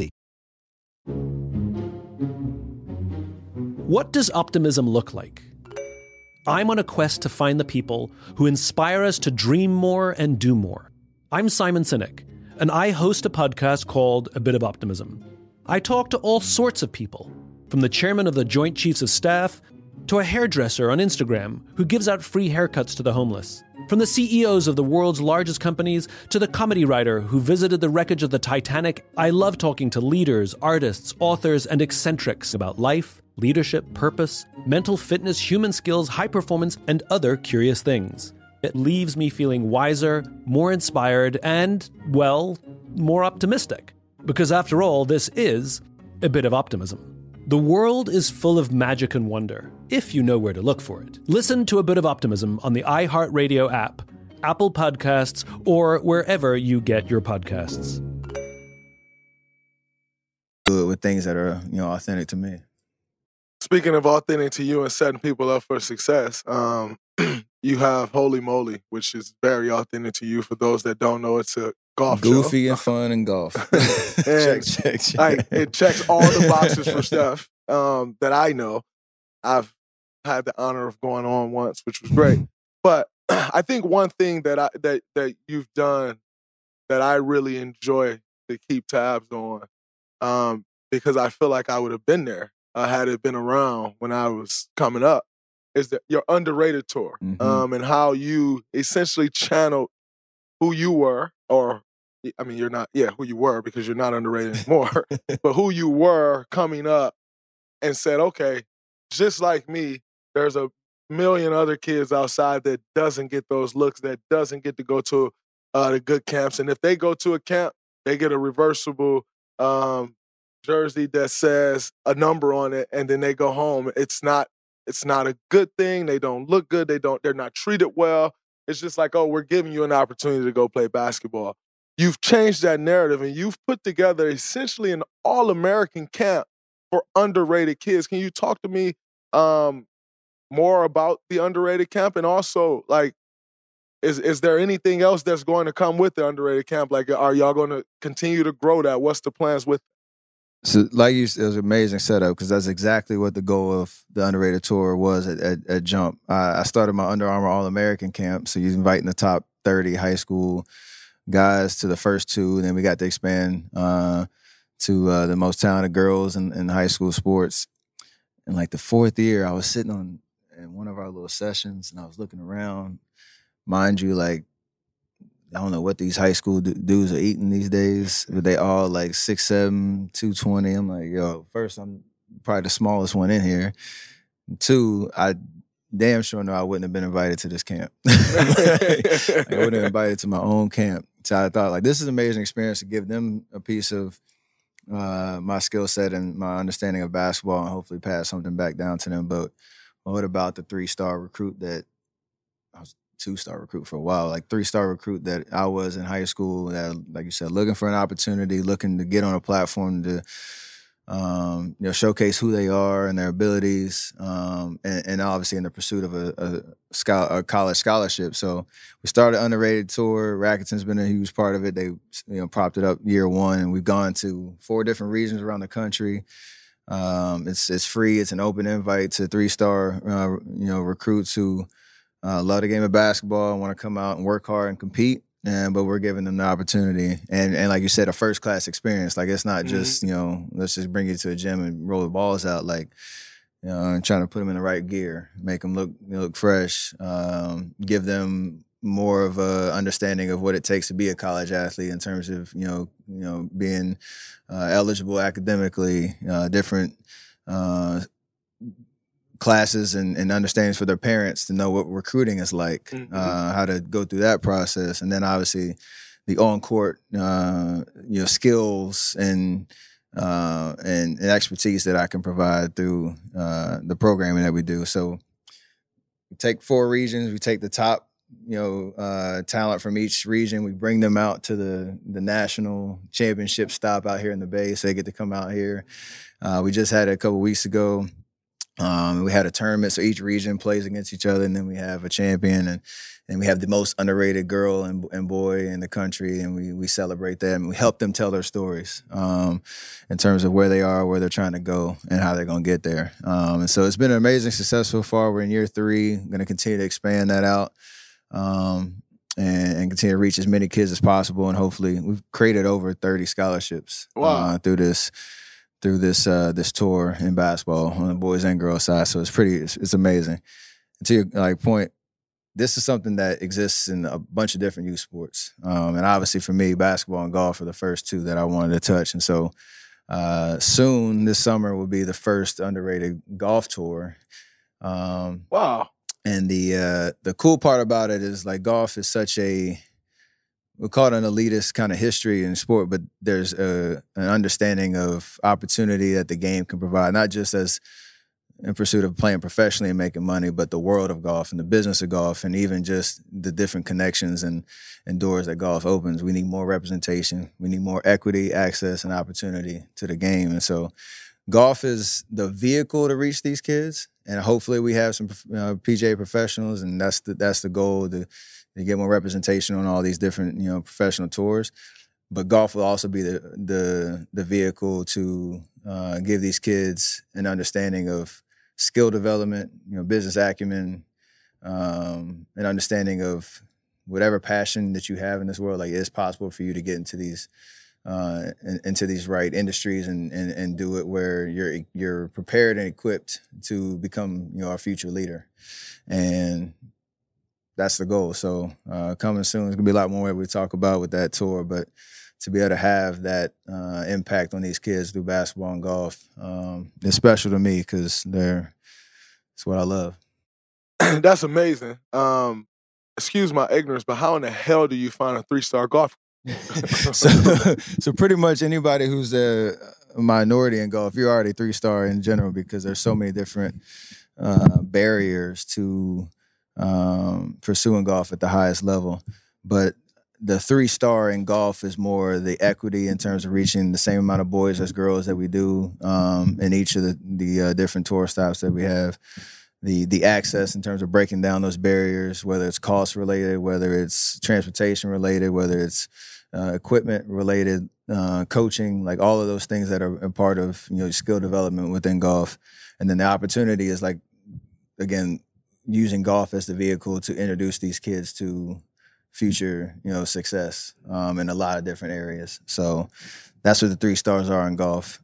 What does optimism look like? I'm on a quest to find the people who inspire us to dream more and do more. I'm Simon Sinek, and I host a podcast called A Bit of Optimism. I talk to all sorts of people, from the chairman of the Joint Chiefs of Staff to a hairdresser on Instagram who gives out free haircuts to the homeless. From the CEOs of the world's largest companies to the comedy writer who visited the wreckage of the Titanic, I love talking to leaders, artists, authors, and eccentrics about life, leadership, purpose, mental fitness, human skills, high performance, and other curious things. It leaves me feeling wiser, more inspired, and, well, more optimistic. Because after all, this is a bit of optimism. The world is full of magic and wonder, if you know where to look for it. Listen to a bit of optimism on the iHeartRadio app, Apple Podcasts, or wherever you get your podcasts. Do it with things that are, you know, authentic to me. Speaking of authentic to you and setting people up for success, um, [CLEARS THROAT] you have Holy Moly, which is very authentic to you. For those that don't know, it's a golf Goofy and fun and golf. [LAUGHS] and check, check, check. I, it checks all the boxes for [LAUGHS] stuff um, that I know. I've had the honor of going on once, which was great. But [CLEARS THROAT] I think one thing that I that that you've done that I really enjoy to keep tabs on, um, because I feel like I would have been there uh, had it been around when I was coming up, is that your underrated tour, Mhm. um, and how you essentially channeled who you were, or I mean, you're not, yeah, who you were because you're not underrated [LAUGHS] anymore, but who you were coming up, and said, okay, just like me, there's a million other kids outside that doesn't get those looks, that doesn't get to go to uh, the good camps, and if they go to a camp, they get a reversible um, jersey that says a number on it, and then they go home. It's not, it's not a good thing. They don't look good. They don't. They're not treated well. It's just like, oh, we're giving you an opportunity to go play basketball. you've changed that narrative and you've put together essentially an all-American camp for underrated kids. Can you talk to me um, more about the underrated camp and also like is is there anything else that's going to come with the underrated camp? Like, are y'all going to continue to grow that? What's the plans with? So, like you, said, it was an amazing setup because that's exactly what the goal of the underrated tour was at, at, at Jump. I started my Under Armour All American camp, so you're inviting the top 30 high school guys to the first two, and then we got to expand uh, to uh, the most talented girls in, in high school sports. And like the fourth year, I was sitting on in one of our little sessions, and I was looking around mind you, like I don't know what these high school dudes are eating these days, but they all like six seven, two twenty. I'm like, yo, first I'm probably the smallest one in here. Two, I damn sure know I wouldn't have been invited to this camp. [LAUGHS] I wouldn't have invited to my own camp. So I thought like this is an amazing experience to give them a piece of uh, my skill set and my understanding of basketball and hopefully pass something back down to them. But what about the three star recruit that two star recruit for a while, like three star recruit that I was in high school. That, like you said, looking for an opportunity, looking to get on a platform to, um, you know, showcase who they are and their abilities, um, and, and, obviously in the pursuit of a, a, a, college scholarship. So we started underrated tour. Rakuten's been a huge part of it. They, you know, propped it up year one, and we've gone to four different regions around the country. Um, it's it's free. It's an open invite to three star uh, you know recruits who uh, love the game of basketball, I want to come out and work hard and compete. And but we're giving them the opportunity, and and like you said, a first class experience. Like it's not mm-hmm. just you know let's just bring you to a gym and roll the balls out. Like you know, and trying to put them in the right gear, make them look you know, look fresh, um, give them more of a understanding of what it takes to be a college athlete in terms of you know you know being uh, eligible academically, uh, different uh, classes and, and understandings for their parents to know what recruiting is like, mm-hmm. uh, how to go through that process, and then obviously the on court uh, you know skills and, uh, and, and expertise that I can provide through uh, the programming that we do. So we take four regions, we take the top you know uh, talent from each region. We bring them out to the the national championship stop out here in the Bay, so they get to come out here. Uh, we just had a couple weeks ago. Um, we had a tournament, so each region plays against each other, and then we have a champion, and and we have the most underrated girl and, and boy in the country, and we we celebrate them. We help them tell their stories um, in terms of where they are, where they're trying to go, and how they're going to get there. Um, and so it's been an amazing success so far. We're in year three, going to continue to expand that out. Um, and, and, continue to reach as many kids as possible, and hopefully, we've created over thirty scholarships wow. uh, through this through this uh, this tour in basketball on the boys and girls side. So it's pretty, it's, it's amazing. And to your like point, this is something that exists in a bunch of different youth sports, um, and obviously for me, basketball and golf are the first two that I wanted to touch. And so uh, soon this summer will be the first underrated golf tour. Um, wow! And the uh, the cool part about it is like golf is such a we call it an elitist kind of history in sport, but there's a, an understanding of opportunity that the game can provide, not just as in pursuit of playing professionally and making money, but the world of golf and the business of golf, and even just the different connections and, and doors that golf opens. We need more representation. We need more equity, access, and opportunity to the game. And so, golf is the vehicle to reach these kids, and hopefully, we have some uh, PGA professionals, and that's the that's the goal to they get more representation on all these different, you know, professional tours. But golf will also be the the the vehicle to uh, give these kids an understanding of skill development, you know, business acumen, um, an understanding of whatever passion that you have in this world. Like it's possible for you to get into these uh, in, into these right industries and, and and do it where you're you're prepared and equipped to become you know a future leader. And that's the goal. So uh, coming soon, there's gonna be a lot more we talk about with that tour, but to be able to have that uh, impact on these kids through basketball and golf um, is special to me because they're it's what I love. [CLEARS THROAT] that's amazing. Um, excuse my ignorance, but how in the hell do you find a three star golfer? [LAUGHS] so, [LAUGHS] so pretty much anybody who's a minority in golf, you're already three star in general because there's so many different uh, barriers to um, pursuing golf at the highest level. But the three star in golf is more the equity in terms of reaching the same amount of boys as girls that we do um, in each of the the uh, different tour stops that we have. The the access in terms of breaking down those barriers, whether it's cost related, whether it's transportation related, whether it's uh, equipment related, uh, coaching, like all of those things that are a part of you know skill development within golf, and then the opportunity is like again using golf as the vehicle to introduce these kids to future you know success um, in a lot of different areas. So that's what the three stars are in golf.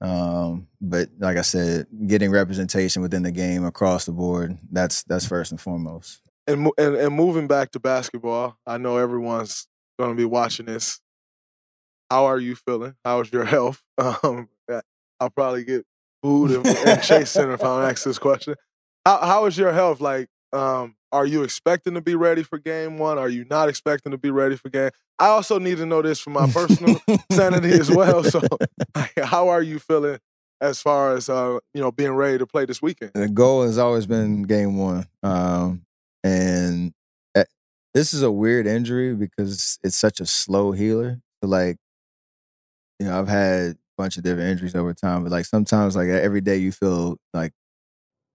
Um, but like I said, getting representation within the game across the board, that's that's first and foremost. And, and and moving back to basketball, I know everyone's going to be watching this. How are you feeling? How's your [LAUGHS] health? Um, I'll probably get booed and, in Chase Center if I don't ask this question. How how is your health? Like, um, are you expecting to be ready for game one? Are you not expecting to be ready for game? I also need to know this for my personal sanity as well. So, [LAUGHS] how are you feeling as far as uh, you know being ready to play this weekend? The goal has always been game one, um, and uh, this is a weird injury because it's such a slow healer. Like, you know, I've had a bunch of different injuries over time, but like sometimes, like every day, you feel like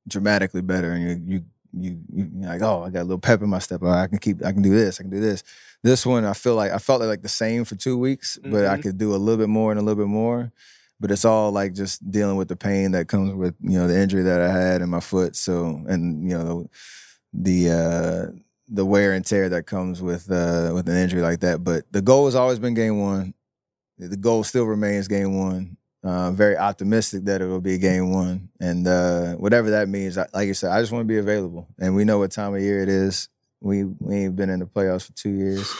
dramatically better, and you you you you you're like, oh, I got a little pep in my step. Oh, I can keep, I can do this, I can do this. This one, I feel like I felt like the same for two weeks, but I Mhm. could do a little bit more and a little bit more. But it's all like just dealing with the pain that comes with you know the injury that I had in my foot. So and you know the, the uh, the wear and tear that comes with uh, with an injury like that. But the goal has always been game one. The goal still remains game one. Uh, very optimistic that it will be game one, and uh, whatever that means. I- Like you said, I just want to be available, and we know what time of year it is. We we ain't been in the playoffs for two years.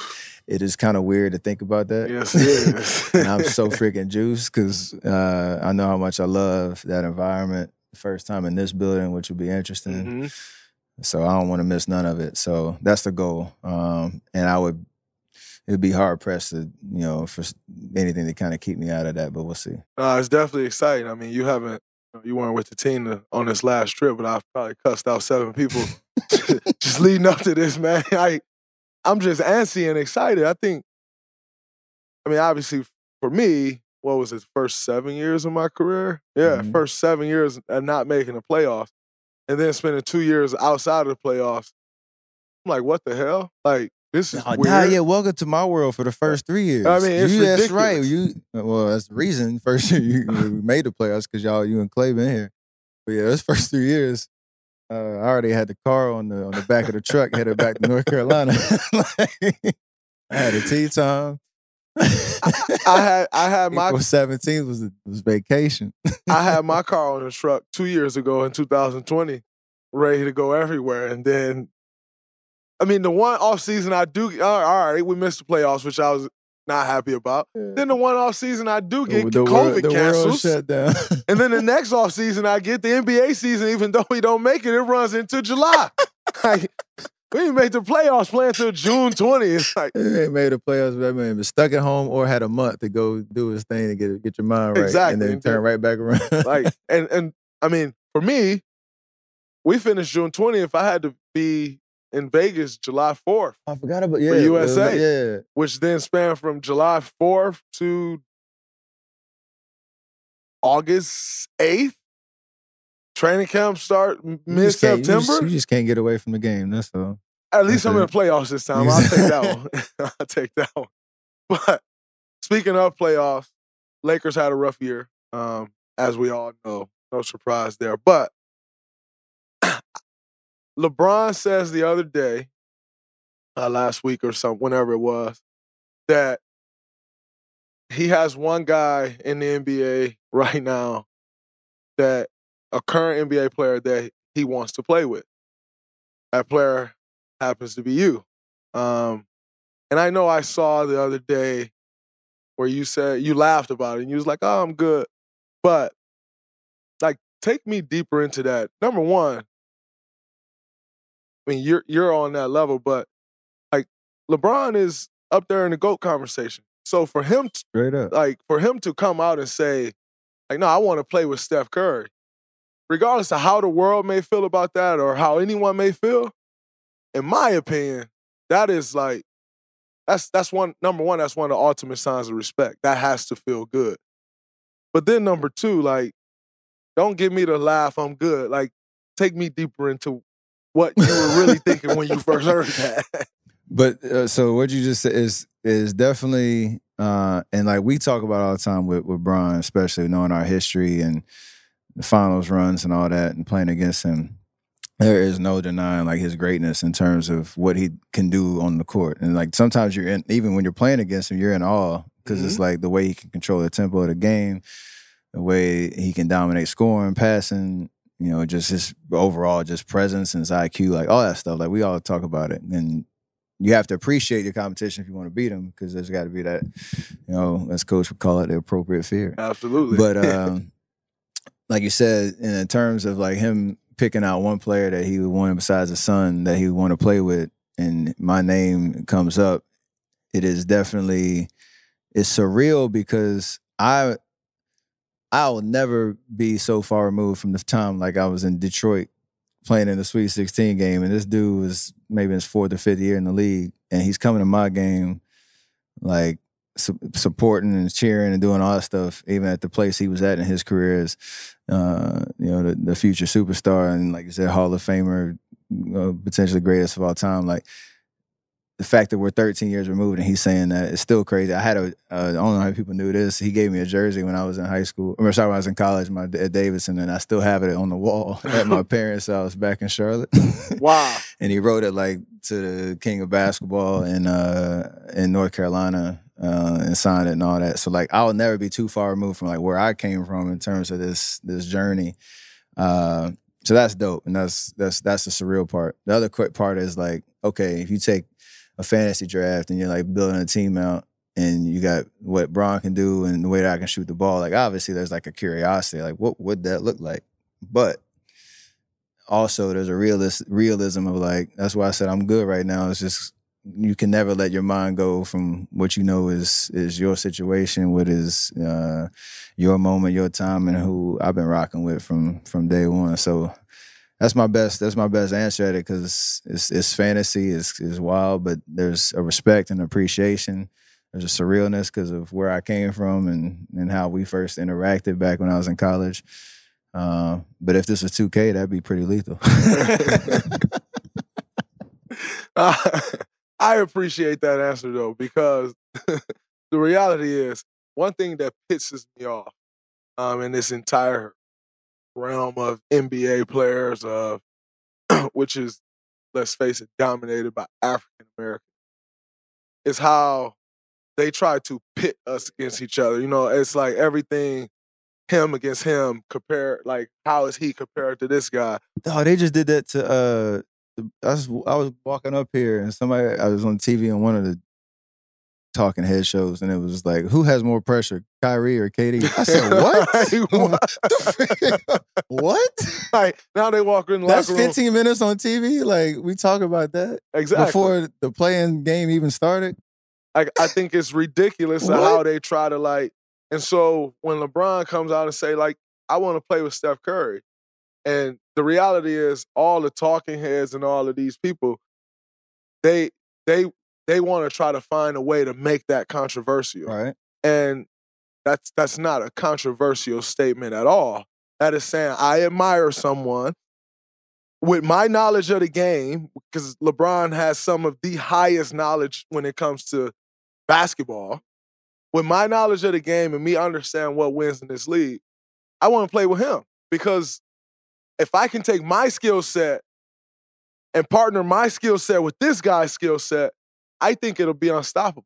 It is kind of weird to think about that. Yes, it is. [LAUGHS] and I'm so freaking juiced because uh, I know how much I love that environment. First time in this building, which will be interesting. Mhm. So I don't want to miss none of it. So that's the goal. Um, and I would, it would be hard pressed to, you know, for anything to kind of keep me out of that. But we'll see. Uh, it's definitely exciting. I mean, you haven't, you weren't with the team on this last trip, but I've probably cussed out seven people [LAUGHS] [LAUGHS] just leading up to this, man. [LAUGHS] I, I'm just antsy and excited. I think, I mean, obviously for me, what was it, first seven years of my career? Yeah, Mhm. first seven years and not making the playoffs, and then spending two years outside of the playoffs. I'm like, what the hell? Like, this is Oh, weird. nah, yeah, welcome to my world for the first three years. I mean, it's you, that's right. You well, that's the reason [LAUGHS] first year you we [LAUGHS] made the playoffs because y'all you and Klay been here. But yeah, those [LAUGHS] first three years, uh, I already had the car on the on the back of the truck headed back to North Carolina. Like, I had a tee time. I had I had my April seventeenth was was vacation. I had my car on the truck two years ago in 2020, ready to go everywhere. And then, I mean, the one off season I do, all all right, we missed the playoffs, which I was not happy about. Then the one off season I do get the COVID world, the world cancels. shut down. [LAUGHS] And then the next off season I get the NBA season, even though we don't make it, it runs into July. [LAUGHS] like, we didn't make the playoffs play until June 20th. It's like, He [LAUGHS] ain't made the playoffs, but that man been stuck at home or had a month to go do his thing to get get your mind right, Exactly, and then and turn then- right back around. like and and I mean, for me, we finished June 20th. I had to be in Vegas July 4th I forgot about yeah, for USA, like- yeah. which then spanned from July 4th to August 8th. Training camp start mid can't- you September. You just can't get away from the game. That's all. At least I'm in the playoffs this time. I'll take that [LAUGHS] one. [LAUGHS] I'll take that one. But speaking of playoffs, Lakers had a rough year, um, as we all know. No surprise there. But LeBron says the other day, uh, last week or something, whenever it was, that he has one guy in the NBA [LAUGHS] right now that a current NBA player that he wants to play with. That player happens to be you. Um, and I know I saw the other day where you said you laughed about it and you was like, "Oh, I'm good," but like, take me deeper into that. Number one, I mean, you're you're on that level, but like, LeBron is up there in the goat conversation. So for him, to, Straight up. like, for him to come out and say, like, no, I want to play with Steph Curry, regardless of how the world may feel about that or how anyone may feel, in my opinion, that is like That's that's one number one. That's one of the ultimate signs of respect. That has to feel good. But then number two, like, don't give me the laugh. I'm good. Like, take me deeper into what you were really thinking when you first heard [LAUGHS] that. But uh, so what you just said is is definitely uh, and like we talk about all the time with with Bron, especially knowing our history and the finals runs and all that, and playing against him. There is no denying like his greatness in terms of what he can do on the court, and like sometimes you're in even when you're playing against him, you're in awe because it's like the way he can control the tempo of the game, the way he can dominate scoring, passing, you know, just his overall just presence and his IQ, like all that stuff. Like we all talk about it, and you have to appreciate your competition if you want to beat them because there's got to be that, you know, as coach would call it, the appropriate fear. Absolutely. But [LAUGHS] um, like you said, in terms of like him picking out one player that he would want besides his son that he would want to play with, and my name comes up, it is definitely it's surreal because I I'll never be so far removed from the time like I was in Detroit playing in the Sweet 16 game, and this dude was maybe in his fourth or fifth year in the league, and he's coming to my game, like su- supporting and cheering and doing all that stuff, even at the place he was at in his career as, uh, you know, the, the future superstar and like you said, Hall of Famer, uh, potentially greatest of all time. Like the fact that we're 13 years removed and he's saying that it's still crazy. I had a, uh, I don't know how people knew this. He gave me a jersey when I was in high school, or sorry, when I was in college, my at Davidson, and I still have it on the wall [LAUGHS] at my parents' house back in Charlotte. [LAUGHS] wow. and he wrote it like to the king of basketball in uh in North Carolina uh and signed it and all that. So like I'll never be too far removed from like where I came from in terms of this this journey. Uh so that's dope and that's that's that's the surreal part. The other quick part is like okay, if you take a fantasy draft and you're like building a team out and you got what Bron can do and the way that I can shoot the ball, like obviously there's like a curiosity, like what would that look like? But also there's a realist realism of like that's why I said I'm good right now. It's just you can never let your mind go from what you know is is your situation, what is uh, your moment, your time, and who I've been rocking with from from day one. So that's my best. That's my best answer at it because it's it's fantasy, it's it's wild, but there's a respect and appreciation. There's a surrealness because of where I came from and and how we first interacted back when I was in college. Uh, but if this was 2K, that'd be pretty lethal. Uh, [LAUGHS] I appreciate that answer though, because [LAUGHS] the reality is one thing that pisses me off um, in this entire realm of NBA players, of [CLEARS THROAT] which is, let's face it, dominated by African Americans, is how they try to pit us against each other. You know, it's like everything him against him compared like how is he compared to this guy? Oh, they just did that to uh I was I was walking up here and somebody I was on TV on one of the talking head shows and it was like, who has more pressure, Kyrie or KD? I said, [LAUGHS] [LAUGHS] what? what? [LAUGHS] what? Like now they walk in the That's room. 15 minutes on TV. Like we talk about that Exactly. before the playing game even started. I, I think it's ridiculous how they try to like. And so when LeBron comes out and say like, I want to play with Steph Curry, and the reality is all the talking heads and all of these people, they they they want to try to find a way to make that controversial. Right. And that's that's not a controversial statement at all. That is saying I admire someone with my knowledge of the game, because LeBron has some of the highest knowledge when it comes to basketball. With my knowledge of the game and me understand what wins in this league, I want to play with him because if I can take my skill set and partner my skill set with this guy's skill set, I think it'll be unstoppable.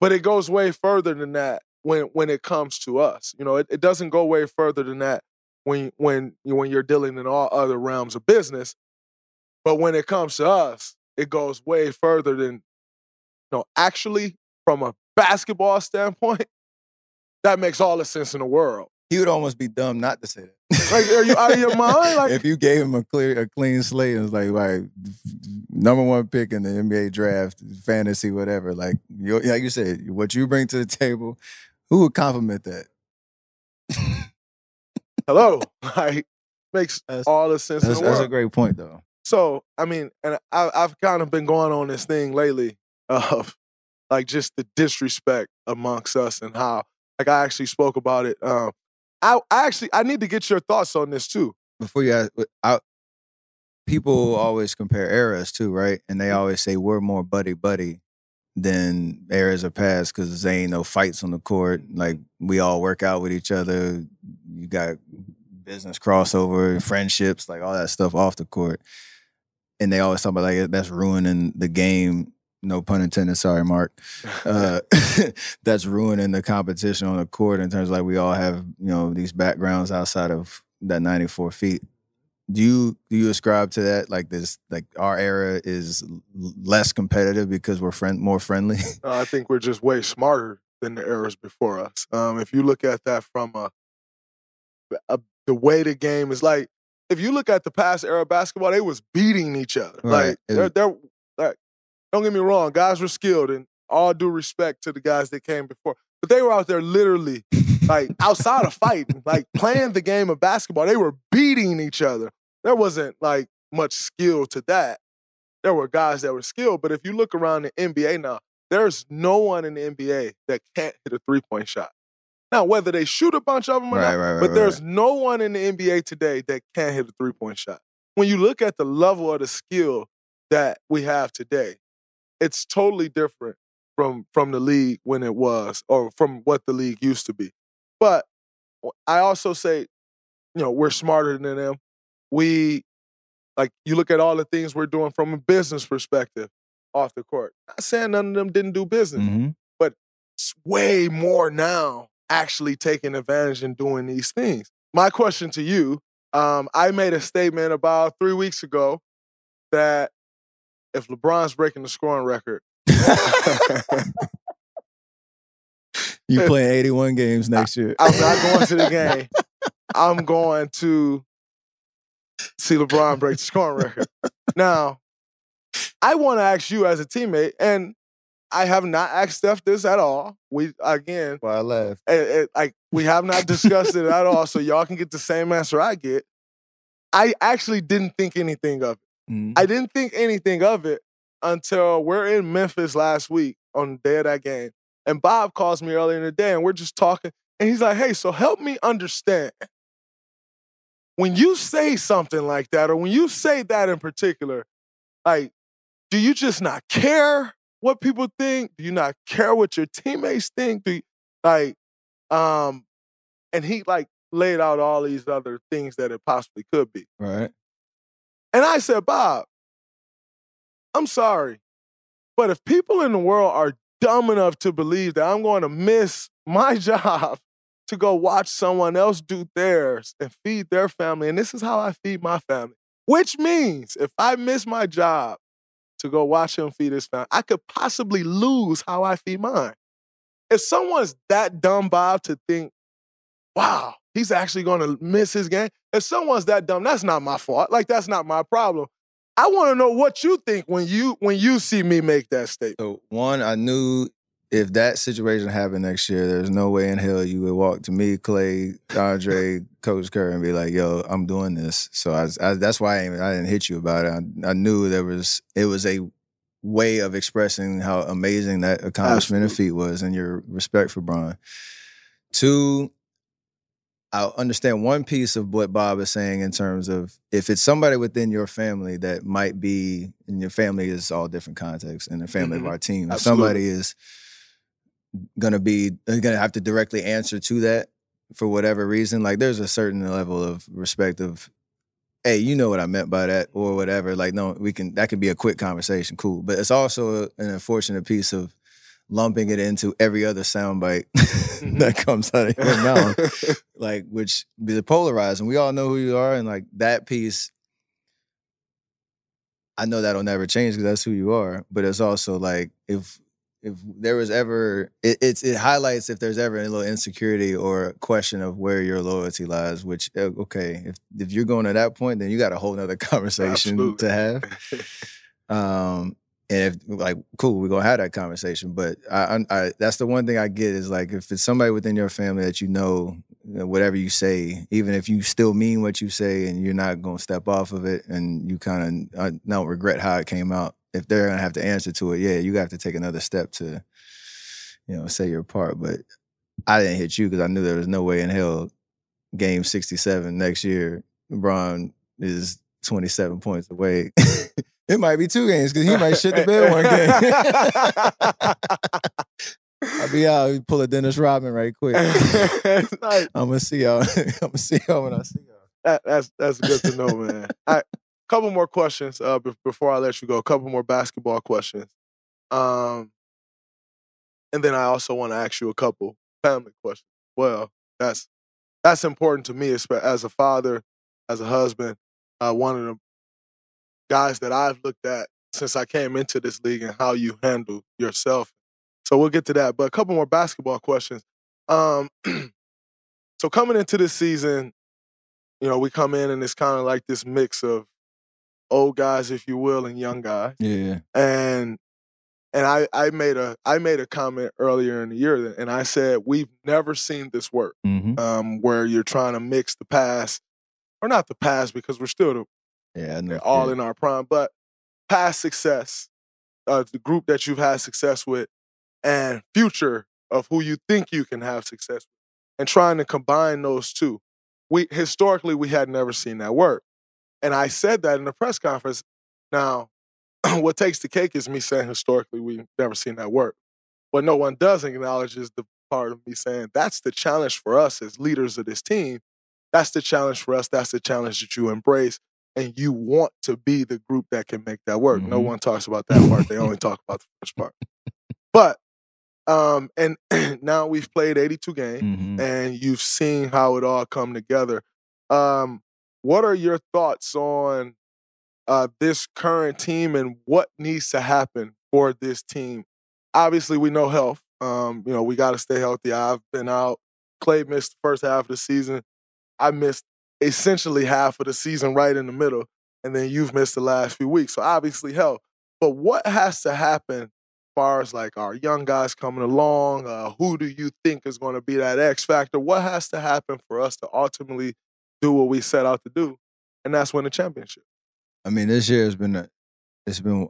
But it goes way further than that when when it comes to us. You know, it, it doesn't go way further than that when when when you're dealing in all other realms of business. But when it comes to us, it goes way further than you know, actually from a basketball standpoint, that makes all the sense in the world. He would almost be dumb not to say that. Like, are you out of your mind? Like, if you gave him a clear, a clean slate, and was like, right, number one pick in the NBA draft, fantasy, whatever. Like, you, like you said, what you bring to the table, who would compliment that? [LAUGHS] hello, like makes all the sense in That's, the that's a great point, though. So, I mean, and I, I've kind of been going on this thing lately of like just the disrespect amongst us and how like I actually spoke about it. Um, I, I actually I need to get your thoughts on this too. Before you ask, I, people always compare eras too, right? And they mm-hmm. always say we're more buddy buddy than eras of past because there ain't no fights on the court. Like we all work out with each other. You got business crossover, friendships, like all that stuff off the court. And they always talk about like that's ruining the game. No pun intended. Sorry, Mark. Uh, [LAUGHS] that's ruining the competition on the court in terms of like we all have you know these backgrounds outside of that ninety four feet. Do you do you ascribe to that? Like this, like our era is less competitive because we're friend more friendly. [LAUGHS] Uh, I think we're just way smarter than the eras before us. Um, if you look at that from a, a the way the game is like, if you look at the past era basketball, they was beating each other. Right. Like they're, they're don't get me wrong, guys were skilled, and all due respect to the guys that came before, but they were out there literally like [LAUGHS] outside of fighting, like playing the game of basketball. They were beating each other. There wasn't like much skill to that. There were guys that were skilled, but if you look around the NBA now, there's no one in the NBA that can't hit a three point shot. Now, whether they shoot a bunch of them or Right, not, right, right, but there's no one in the NBA today that can't hit a three point shot. When you look at the level of the skill that we have today, it's totally different from from the league when it was or from what the league used to be. But I also say, you know, we're smarter than them. We like you look at all the things we're doing from a business perspective off the court. Not saying none of them didn't do business, Mhm. but it's way more now actually taking advantage and doing these things. My question to you, um, I made a statement about three weeks ago that if LeBron's breaking the scoring record, [LAUGHS] You playing eighty one games next year. I'm not going to the game. [LAUGHS] I'm going to see LeBron break the scoring record. Now, I want to ask you as a teammate, and I have not asked Steph this at all. We again, Why I laugh? it- it- like we have not discussed it at all, so y'all can get the same answer I get. I actually didn't think anything of it. Mhm. I didn't think anything of it until we're in Memphis last week on the day of that game. And Bob calls me earlier in the day and we're just talking. And he's like, hey, so help me understand. When you say something like that, or when you say that in particular, like, do you just not care what people think? Do you not care what your teammates think? Do you, like, um, and he like laid out all these other things that it possibly could be. Right. And I said, Bob, I'm sorry, but if people in the world are dumb enough to believe that I'm going to miss my [LAUGHS] job to go watch someone else do theirs and feed their family, and this is how I feed my family, which means if I miss my job to go watch him feed his family, I could possibly lose how I feed mine. If someone's that dumb, Bob, to think, wow, he's actually going to miss his game. If someone's that dumb, that's not my fault. Like that's not my problem. I want to know what you think when you when you see me make that statement. So one, I knew if that situation happened next year, there's no way in hell you would walk to me, Klay, Andre, [LAUGHS] Coach Kerr, and be like, "Yo, I'm doing this." So I, I that's why I, ain't- I didn't hit you about it. I, I knew there was it was a way of expressing how amazing that accomplishment and feat was, and your respect for Bron. Two, I understand one piece of what Bob is saying in terms of if it's somebody within your family that might be, and your family is all different contexts, and the family Mhm. of our team. If somebody is gonna be gonna have to directly answer to that for whatever reason, like there's a certain level of respect of, hey, you know what I meant by that, or whatever. Like, no, we can that can be a quick conversation, cool. But it's also an unfortunate piece of lumping it into every other soundbite [LAUGHS] that comes out of your mouth [LAUGHS] like which be polarized and we all know who you are and like that piece i know that'll never change because that's who you are but it's also like if if there was ever it, it's it highlights if there's ever a little insecurity or question of where your loyalty lies which uh, okay if if you're going to that point then you got a whole nother [LAUGHS] conversation Absolutely. to have. Um and if like cool we're gonna have that conversation but I, I that's the one thing i get is like if it's somebody within your family that you know you know, whatever you say even if you still mean what you say and you're not gonna step off of it and you kind of don't regret how it came out if they're gonna have to answer to it yeah you have to take another step to you know, say your part. But I didn't hit you because I knew there was no way in hell game 67 next year, LeBron is 27 points away. [LAUGHS] it might be two games because he might shit the bed one game. [LAUGHS] I'll be out, pull a Dennis Rodman right quick. [LAUGHS] [LAUGHS] I'm gonna see y'all. I'm gonna see y'all when I see y'all. That, that's that's good to know, man. All right, couple more questions uh, be- before I let you go. A couple more basketball questions, um, and then I also want to ask you a couple family questions. Well, that's that's important to me espe- as a father, as a husband. Uh, of the guys that I've looked at since I came into this league and how you handle yourself. So we'll get to that. But a couple more basketball questions. Um, [CLEARS THROAT] so coming into this season, you know, we come in and it's kind of like this mix of old guys, if you will, and young guys. Yeah. And and I I made a I made a comment earlier in the year and I said we've never seen this work. Mm-hmm. Um, where you're trying to mix the past, or not the past because we're still the, Yeah, know. all in our prime, but past success, uh, the group that you've had success with, and future of who you think you can have success with, and trying to combine those two. We historically we had never seen that work, and I said that in the press conference. Now, [CLEARS THROAT] what takes the cake is me saying historically we've never seen that work. What no one does acknowledge is the part of me saying that's the challenge for us as leaders of this team. That's the challenge for us. That's the challenge that you embrace and you want to be the group that can make that work. No Mhm. one talks about that part. They only [LAUGHS] talk about the first part. But um and [CLEARS THROAT] now we've played 82 games Mhm. and you've seen how it all come together. Um what are your thoughts on uh this current team and what needs to happen for this team? Obviously we know health. Um you know, we got to stay healthy. I've been out. Klay missed the first half of the season. I missed essentially half of the season right in the middle, and then you've missed the last few weeks. So obviously hell. But what has to happen as far as like our young guys coming along? Uh, who do you think is going to be that X factor? What has to happen for us to ultimately do what we set out to do? And that's win the championship. I mean, this year has been a, it's been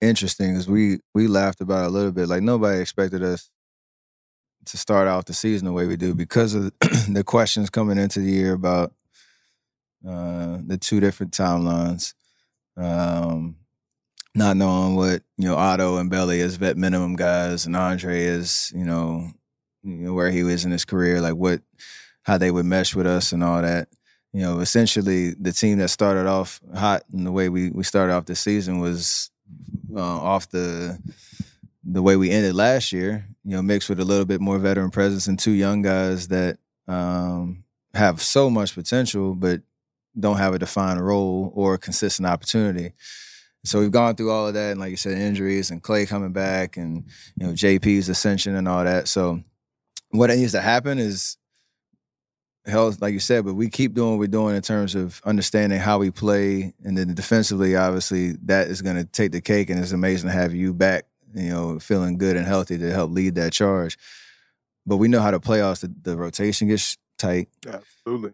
interesting because we we laughed about it a little bit. Like nobody expected us to start out the season the way we do because of [CLEARS THROAT] the questions coming into the year about uh, the two different timelines. Um, not knowing what you know Otto and Belly as vet minimum guys, and Andre is you know, you know where he was in his career, like what how they would mesh with us and all that. You know, essentially the team that started off hot and the way we we started off the season was uh, off the the way we ended last year. You know, mixed with a little bit more veteran presence and two young guys that um, have so much potential, but don't have a defined role or a consistent opportunity. So we've gone through all of that, and like you said, injuries and Klay coming back, and you know JP's ascension and all that. So what needs to happen is health, like you said, but we keep doing what we're doing in terms of understanding how we play, and then defensively, obviously, that is going to take the cake, and it's amazing to have you back, you know, feeling good and healthy to help lead that charge. But we know how the playoffs, the, the rotation gets tight, Absolutely.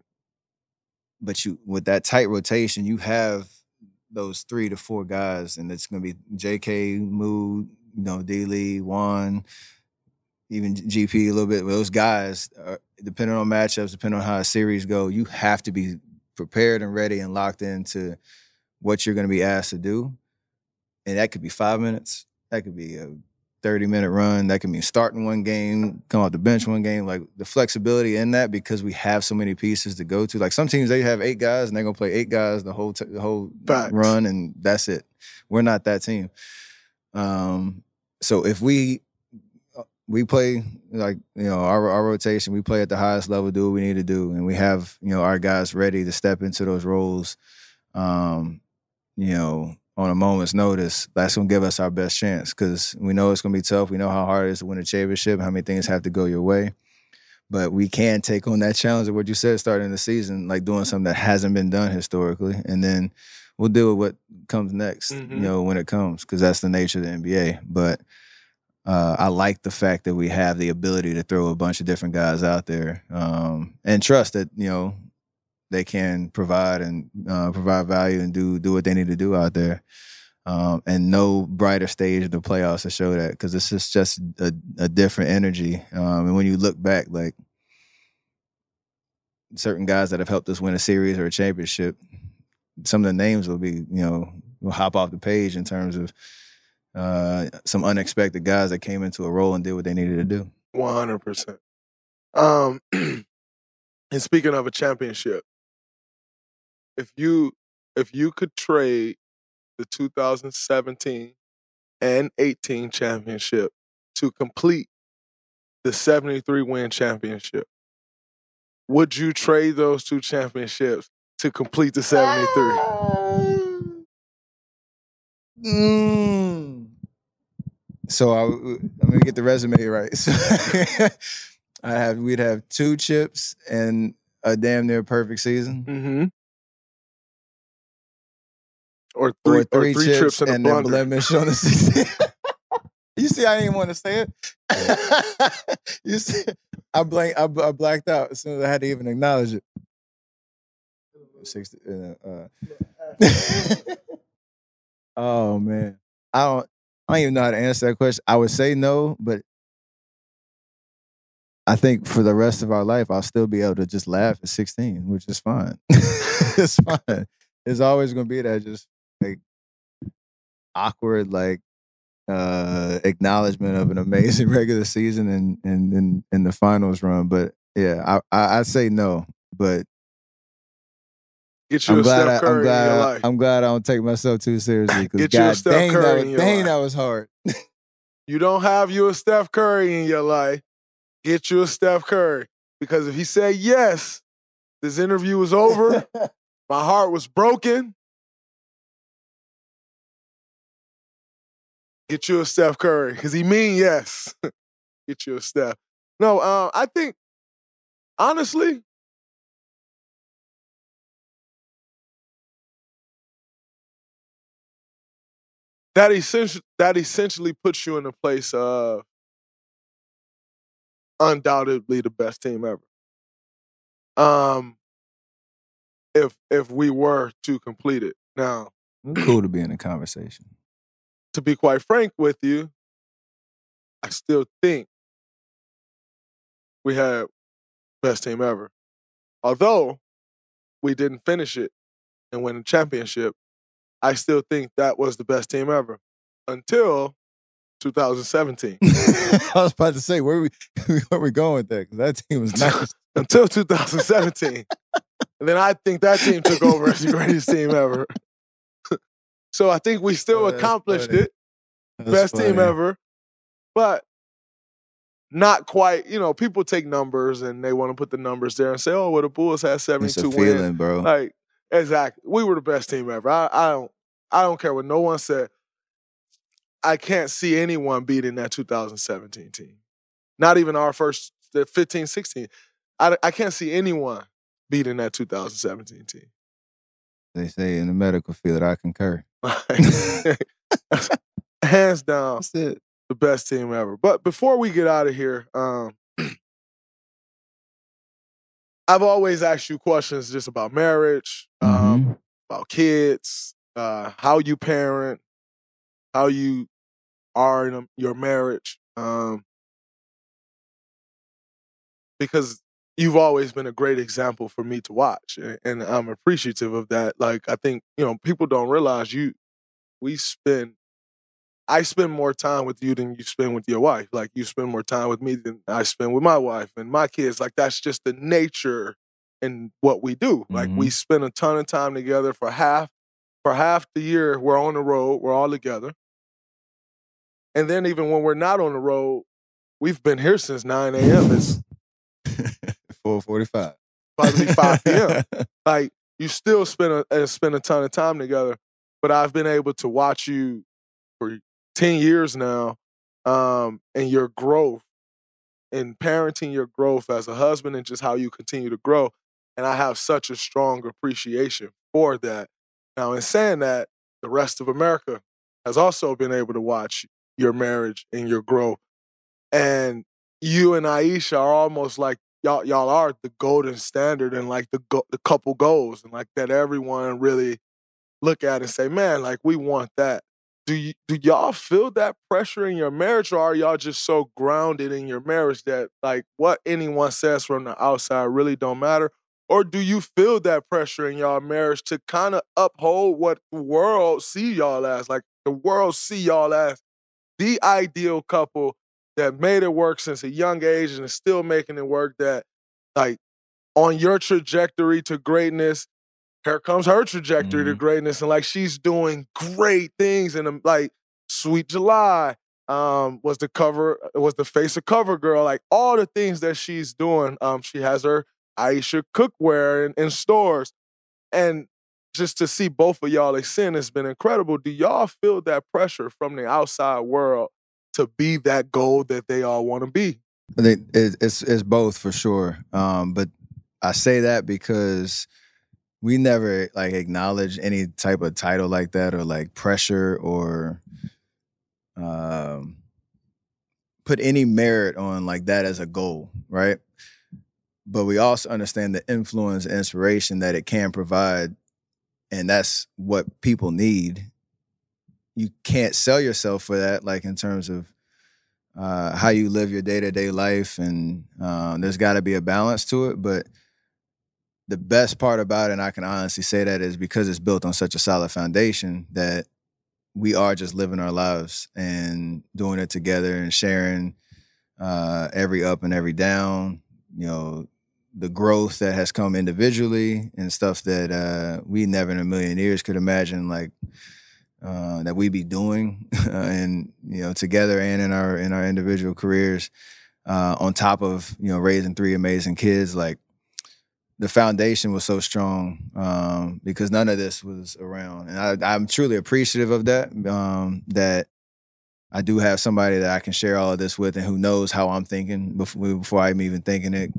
But you with that tight rotation, you have those three to four guys, and it's going to be J.K. Mood, you know, D. Lee, Juan, even GP a little bit. Those guys, are, depending on matchups, depending on how a series go, you have to be prepared and ready and locked into what you're going to be asked to do, and that could be five minutes, that could be a 30 minute run. That can mean starting one game, come off the bench one game. Like the flexibility in that because we have so many pieces to go to. Like some teams, they have eight guys and they're gonna play eight guys the whole t- the whole Facts. run, and that's it. We're not that team. Um, so if we we play like you know our our rotation, we play at the highest level, do what we need to do, and we have you know our guys ready to step into those roles. Um, you know, on a moment's notice, that's gonna give us our best chance because we know it's gonna be tough. We know how hard it is to win a championship, how many things have to go your way. But we can take on that challenge of what you said starting the season, like doing something that hasn't been done historically, and then we'll deal with what comes next, you Mhm. know, when it comes, because that's the nature of the NBA. But uh, I like the fact that we have the ability to throw a bunch of different guys out there um, and trust that you know they can provide and uh, provide value and do do what they need to do out there. Um, and no brighter stage in the playoffs to show that because it's just just a, a different energy. Um, and when you look back, like certain guys that have helped us win a series or a championship, some of the names will be, you know, will hop off the page in terms of uh, some unexpected guys that came into a role and did what they needed to do. One hundred percent. Um, [CLEARS THROAT] and speaking of a championship, if you if you could trade the 2017 and 18 championship to complete the 73 win championship, would you trade those two championships to complete the 73? Mm. So I, I'm gonna get the resume right. [LAUGHS] So I have we'd have two chips and a damn near perfect season, Mm-hmm. Or three, or three, chips, chips in a and then blender. blemish on the [LAUGHS] season. you see, I didn't want to say it. [LAUGHS] you see, I blank, I, I blacked out as soon as I had to even acknowledge it. Sixty. Uh, uh. [LAUGHS] oh man, I don't. I don't even know how to answer that question. I would say no, but I think for the rest of our life, I'll still be able to just laugh at 16, which is fine. it's fine. It's always going to be that just awkward, like uh acknowledgement of an amazing [LAUGHS] regular season and and and in the finals run. But yeah, I, I I'd say no, but Get you I'm a glad. Steph I, Curry I'm glad. in your I, life. I'm glad I don't take myself too seriously. [LAUGHS] Because Get you a God Steph dang, Curry that was, in your dang, life. that was hard. You don't have you a Steph Curry in your life. Get you a Steph Curry. Because if he said yes, this interview was over. [LAUGHS] My heart was broken. Get you a Steph Curry. Because he mean yes. [LAUGHS] Get you a Steph. No, uh, I think honestly, that essentially that essentially puts you in a place of undoubtedly the best team ever. Um, if if we were to complete it now, cool to be in a conversation. To be quite frank with you, I still think we had best team ever. Although we didn't finish it and win the championship, I still think that was the best team ever until 2017. [LAUGHS] I was about to say where we [LAUGHS] where we going with that because that team was nice. until 2017. and then I think that team took over as the greatest team ever. So I think we still Oh, accomplished funny. it. That's Best team ever. But not quite, you know, people take numbers and they want to put the numbers there and say, oh, well, the Bulls had 72 It's 72 a wins. feeling, bro. Like, exactly. We were the best team ever. I, I don't I don't care what no one said. I can't see anyone beating that 2017 team. Not even our first the 15, 16. I, I can't see anyone beating that 2017 team. They say in the medical field, I concur. [LAUGHS] Hands down, That's it. the best team ever. But before we get out of here, um, [CLEARS THROAT] I've always asked you questions just about marriage, um, Mhm. about kids, uh, how you parent, how you are in a, your marriage, um, because you've always been a great example for me to watch, and I'm appreciative of that. Like I think you know people don't realize you. We spend, I spend more time with you than you spend with your wife. Like you spend more time with me than I spend with my wife and my kids. Like that's just the nature and what we do. Like we mm-hmm. spend a ton of time together for half for half the year. We're on the road. We're all together. And then even when we're not on the road, we've been here since 9 a.m. It's 445. Probably 5 p.m. [LAUGHS] like you still spend a uh, spend a ton of time together. But I've been able to watch you for 10 years now, um, and your growth and parenting your growth as a husband and just how you continue to grow. And I have such a strong appreciation for that. Now, in saying that, the rest of America has also been able to watch your marriage and your growth. And you and Ayesha are almost like y'all y'all are the golden standard and like the go- the couple goals and like that everyone really look at and say, man, like we want that. do you, do y'all feel that pressure in your marriage, or are y'all just so grounded in your marriage that like what anyone says from the outside really don't matter? Or do you feel that pressure in y'all marriage to kind of uphold what the world see y'all as? Like the world see y'all as the ideal couple that made it work since a young age and is still making it work. That like on your trajectory to greatness, here comes her trajectory Mm-hmm. to greatness, and like she's doing great things. And like Sweet July um, was the cover, was the face of Cover Girl. Like all the things that she's doing. Um, she has her Ayesha cookware in, in stores, and just to see both of y'all ascend has been incredible. Do y'all feel that pressure from the outside world to be that goal that they all want to be? It's it's both for sure. Um, but I say that because we never like acknowledge any type of title like that or like pressure or um put any merit on like that as a goal, right? But we also understand the influence and inspiration that it can provide, and that's what people need. You can't sell yourself for that, like in terms of uh, how you live your day to day life, and uh, there's got to be a balance to it. But the best part about it, and I can honestly say that, is because it's built on such a solid foundation that we are just living our lives and doing it together and sharing uh, every up and every down. You know, the growth that has come individually and stuff that uh, we never in a million years could imagine, like uh, that we be doing, [LAUGHS] and you know, together and in our in our individual careers. Uh, on top of you know raising three amazing kids, like the foundation was so strong um, because none of this was around, and I, I'm truly appreciative of that. Um, that I do have somebody that I can share all of this with, and who knows how I'm thinking before, before I'm even thinking it.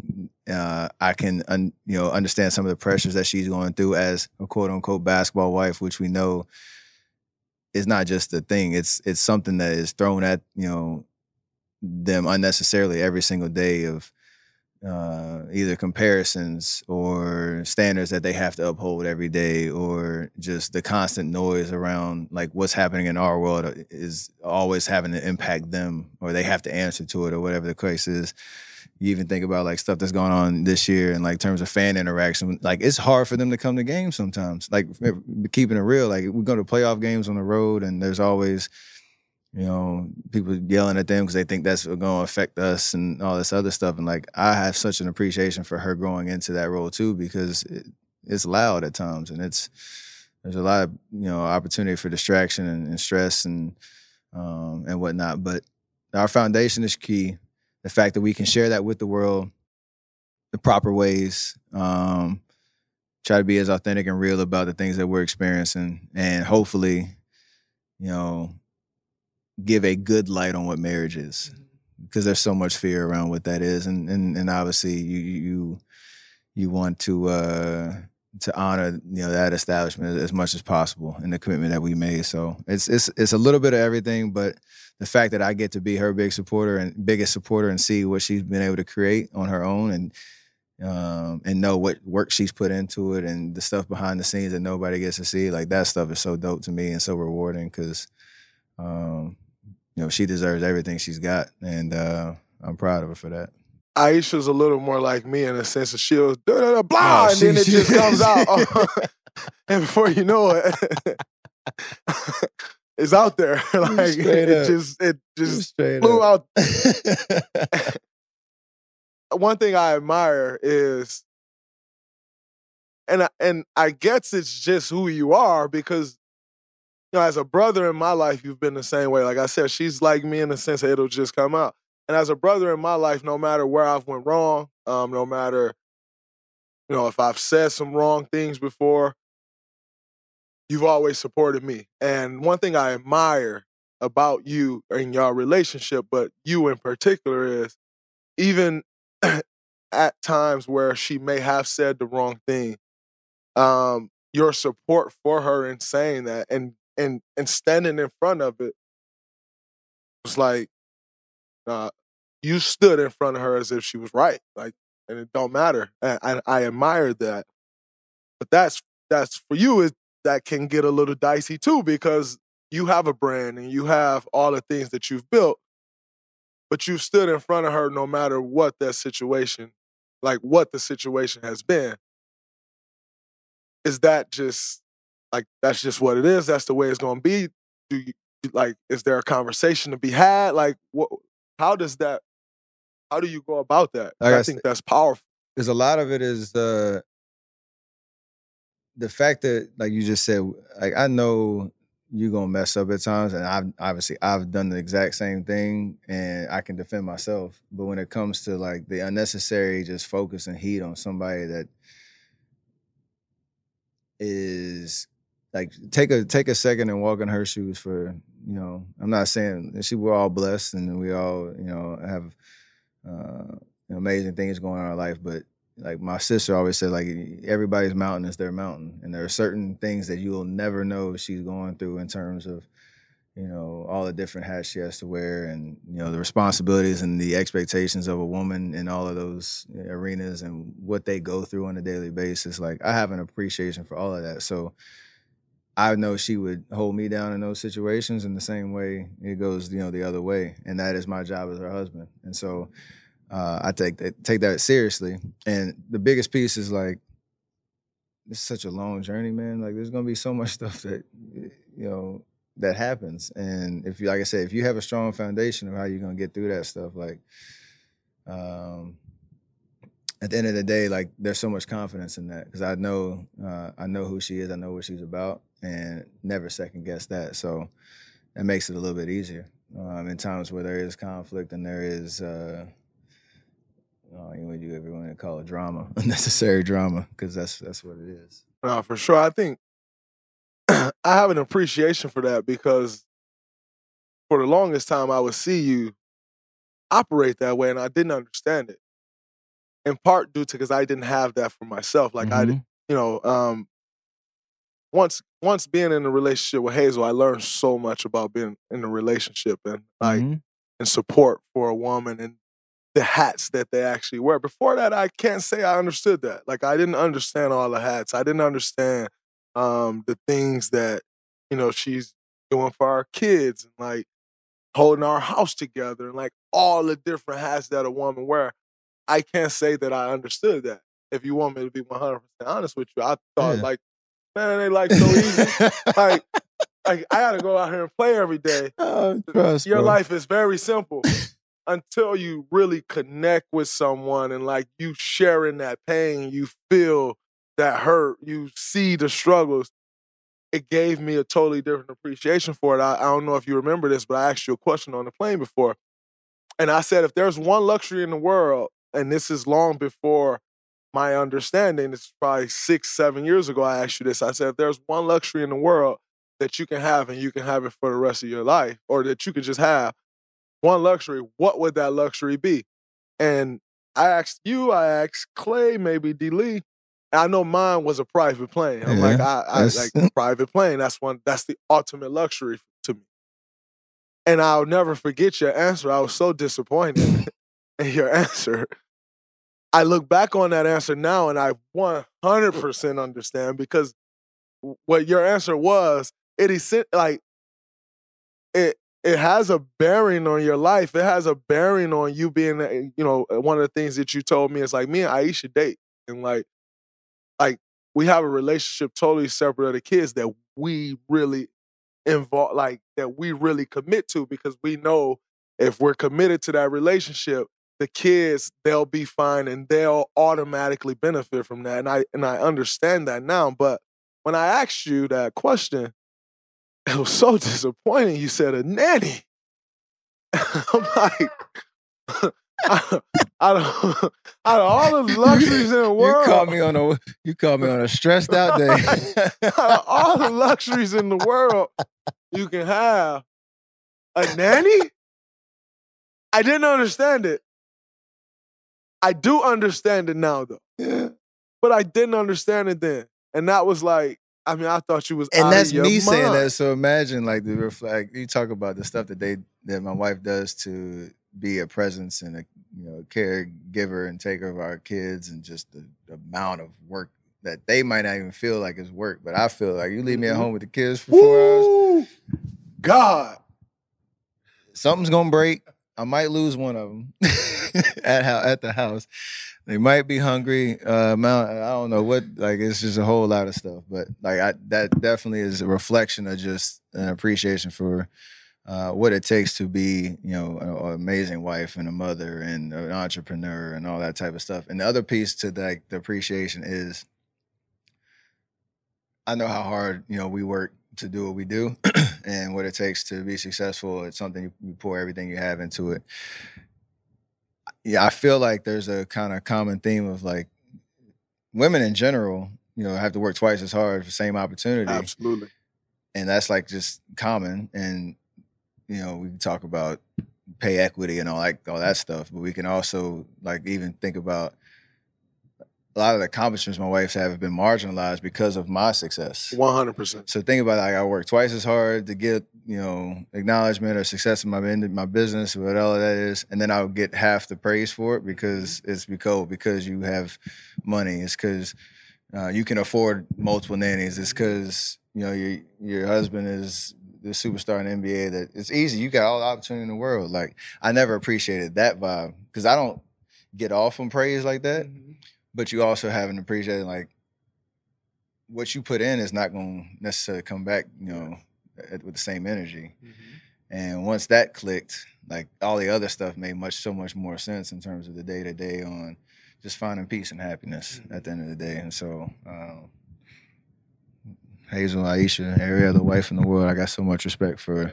Uh, I can, un, you know, understand some of the pressures that she's going through as a quote unquote basketball wife, which we know is not just a thing. It's it's something that is thrown at you know them unnecessarily every single day of uh, either comparisons or standards that they have to uphold every day, or just the constant noise around like what's happening in our world is always having to impact them, or they have to answer to it, or whatever the case is. You even think about like stuff that's going on this year in like terms of fan interaction. Like it's hard for them to come to games sometimes. Like keeping it real, like we go to playoff games on the road, and there's always you know, people yelling at them because they think that's going to affect us and all this other stuff. And like, I have such an appreciation for her going into that role too because it, it's loud at times and it's there's a lot of you know opportunity for distraction and, and stress and um, and whatnot. But our foundation is key. The fact that we can share that with the world the proper ways. Um, try to be as authentic and real about the things that we're experiencing, and hopefully, you know, give a good light on what marriage is because there's so much fear around what that is and and, and obviously you you you want to uh to honor you know that establishment as much as possible and the commitment that we made so it's it's it's a little bit of everything but the fact that I get to be her big supporter and biggest supporter and see what she's been able to create on her own and um, and know what work she's put into it and the stuff behind the scenes that nobody gets to see like that stuff is so dope to me and so rewarding because um, you know, she deserves everything she's got, and uh, I'm proud of her for that. Ayesha's a little more like me in a sense of she'll da da blah, Oh, and then she- it just she- comes out, [LAUGHS] and before you know it, [LAUGHS] it's out there. [LAUGHS] like it just it just Straight flew up. out. One thing I admire is, and I, and I guess it's just who you are because you know, as a brother in my life, you've been the same way. Like I said, she's like me in the sense that it'll just come out. And as a brother in my life, no matter where I've went wrong, um, no matter, you know, if I've said some wrong things before, you've always supported me. And one thing I admire about you and your relationship, but you in particular, is even [CLEARS THROAT] at times where she may have said the wrong thing, um, your support for her in saying that and and and standing in front of it was like uh, you stood in front of her as if she was right like and it don't matter and I, I admire that but that's that's for you is that can get a little dicey too because you have a brand and you have all the things that you've built, but you've stood in front of her no matter what that situation, like what the situation has been. Is that just like that's just what it is? That's the way it's going to be. Do you like? Is there a conversation to be had? Like, what? How does that? How do you go about that? Like I I think that's powerful. because a lot of it is uh the fact that like you just said like i know you're gonna mess up at times and i've obviously i've done the exact same thing and i can defend myself but when it comes to like the unnecessary just focus and heat on somebody that is like take a take a second and walk in her shoes for you know i'm not saying she we're all blessed and we all you know have uh amazing things going on in our life but like my sister always said like everybody's mountain is their mountain and there are certain things that you'll never know she's going through in terms of you know all the different hats she has to wear and you know the responsibilities and the expectations of a woman in all of those arenas and what they go through on a daily basis. Like i have an appreciation for all of that. So i know she would hold me down in those situations in the same way it goes you know the other way and that is my job as her husband and so uh, I take that take that seriously. And the biggest piece is like it's such a long journey, man. Like there's gonna be so much [LAUGHS] stuff that you know that happens. And if you like I said, if you have a strong foundation of how you're gonna get through that stuff, like um at the end of the day, like there's so much confidence in that because I know uh, I know who she is, I know what she's about, and never second guess that. So that makes it a little bit easier um, in times where there is conflict and there is uh, uh, you would you ever want to call it drama, [LAUGHS] unnecessary drama, because that's that's what it is. No, for sure. I think [CLEARS THROAT] I have an appreciation for that because for the longest time I would see you operate that way and I didn't understand it. In part due to because I didn't have that for myself. Like I you know, um once once being in a relationship with Hazel, I learned so much about being in a relationship and like Mm-hmm. and support for a woman and the hats that they actually wear. Before that, I can't say I understood that. Like I didn't understand all the hats. I didn't understand um, the things that you know she's doing for our kids and like holding our house together and like all the different hats that a woman wear. I can't say that I understood that. If you want me to be one hundred percent honest with you, I thought Yeah. like, man, they like so easy. like, [LAUGHS] like I got to go out here and play every day. Oh, trust, Your bro. life is very simple [LAUGHS] until you really connect with someone and like you sharing that pain, you feel that hurt, you see the struggles. It gave me a totally different appreciation for it. I, I don't know if you remember this, but I asked you a question on the plane before. And I said, if there's one luxury in the world, and this is long before my understanding, it's probably six, seven years ago, I asked you this. I said, if there's one luxury in the world that you can have and you can have it for the rest of your life, or that you could just have, one luxury, what would that luxury be? And I asked you, I asked Klay, maybe D Lee. I know mine was a private plane. I'm like, I, I like private plane. That's one. That's the ultimate luxury to me. And I'll never forget your answer. I was so disappointed [LAUGHS] in your [LAUGHS] answer. I look back on that answer now, and I 100% understand because what your answer was, it is like it it has a bearing on your life. It has a bearing on you being, uh, you know, one of the things that you told me is like me and Ayesha date, and like, like we have a relationship totally separate of the kids that we really involve, like that we really commit to because we know if we're committed to that relationship, the kids they'll be fine and they'll automatically benefit from that, and I and I understand that now. But when I asked you that question, [LAUGHS] it was so disappointing. You said a nanny. [LAUGHS] I'm like, [LAUGHS] out of, out of all the luxuries in the world, You caught me on a you caught me on a stressed out day. out of all the luxuries in the world you can have, a nanny. I didn't understand it. I do understand it now, though. Yeah. But I didn't understand it then, and that was like, I mean, I thought you was and that's me saying that. So imagine like the reflect. You talk about the stuff that they that my wife does to be a presence and a you know caregiver and take care of our kids and just the, the amount of work that they might not even feel like is work, but I feel like you leave me at Mhm. home with the kids for four hours. God. Something's gonna break. I might lose one of them [LAUGHS] at at the house. They might be hungry. Uh, I don't know what. Like it's just a whole lot of stuff. But like I, that definitely is a reflection of just an appreciation for uh, what it takes to be, you know, an amazing wife and a mother and an entrepreneur and all that type of stuff. And the other piece to like the appreciation is, I know how hard you know we work to do what we do, [CLEARS THROAT] and what it takes to be successful. It's something you, you pour everything you have into it. Yeah, I feel like there's a kind of common theme of like women in general, you know, have to work twice as hard for the same opportunity. Absolutely. And that's like just common. And you know, we can talk about pay equity and all like all that stuff, but we can also like even think about a lot of the accomplishments my wife's have been marginalized because of my success. One hundred percent. So think about it, like I work twice as hard to get you know acknowledgement or success in my in my business, whatever that is, and then I'll get half the praise for it because mm-hmm. it's because because you have money. It's because uh, you can afford multiple nannies. It's mm-hmm. because you know your your husband is the superstar in the NBA. That it's easy. You got all the opportunity in the world. Like I never appreciated that vibe because I don't get off on praise like that. Mm-hmm. But you also haven't appreciated like what you put in is not going to necessarily come back. You know, with the same energy. And once that clicked, like all the other stuff made much so much more sense in terms of the day to day on just finding peace and happiness at the end of the day. And so, um, Hazel, Ayesha, every other wife in the world, I got so much respect for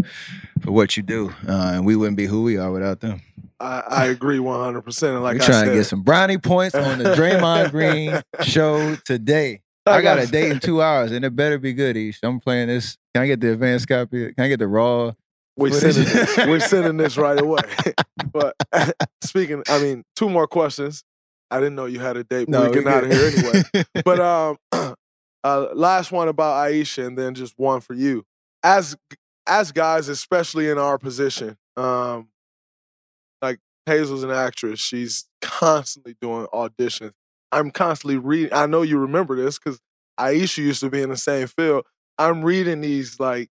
for what you do, uh, and we wouldn't be who we are without them. I, I agree one hundred percent. Like We're trying said, to get some brownie points on the Draymond Green [LAUGHS] show today. I got a date in two hours, and it better be good. Ish. I'm playing this. Can I get the advanced copy? Can I get the raw? We're sending this. [LAUGHS] We're sending this right away. [LAUGHS] but speaking, I mean, two more questions. I didn't know you had a date. No, we're we getting out of here anyway. but um, [CLEARS THROAT] uh, last one about Ayesha, and then just one for you. As as guys, especially in our position, um, like Hazel's an actress. She's [LAUGHS] constantly doing auditions. I'm constantly reading. I know you remember this because Ayesha used to be in the same field. I'm reading these like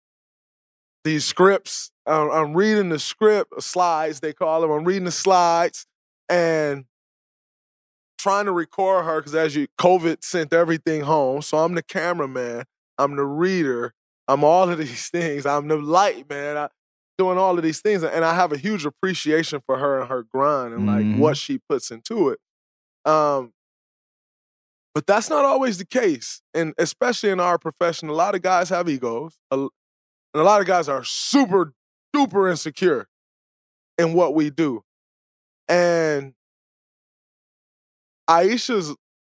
these scripts. I'm, I'm reading the script slides they call them. I'm reading the slides and trying to record her because as you COVID sent everything home. So I'm the cameraman. I'm the reader. I'm all of [LAUGHS] these things. I'm the light man. I, doing all of these things, and I have a huge appreciation for her and her grind and like Mhm. what she puts into it. Um, but that's not always the case, and especially in our profession, a lot of guys have egos, a- and a lot of guys are super duper insecure in what we do. And Ayesha's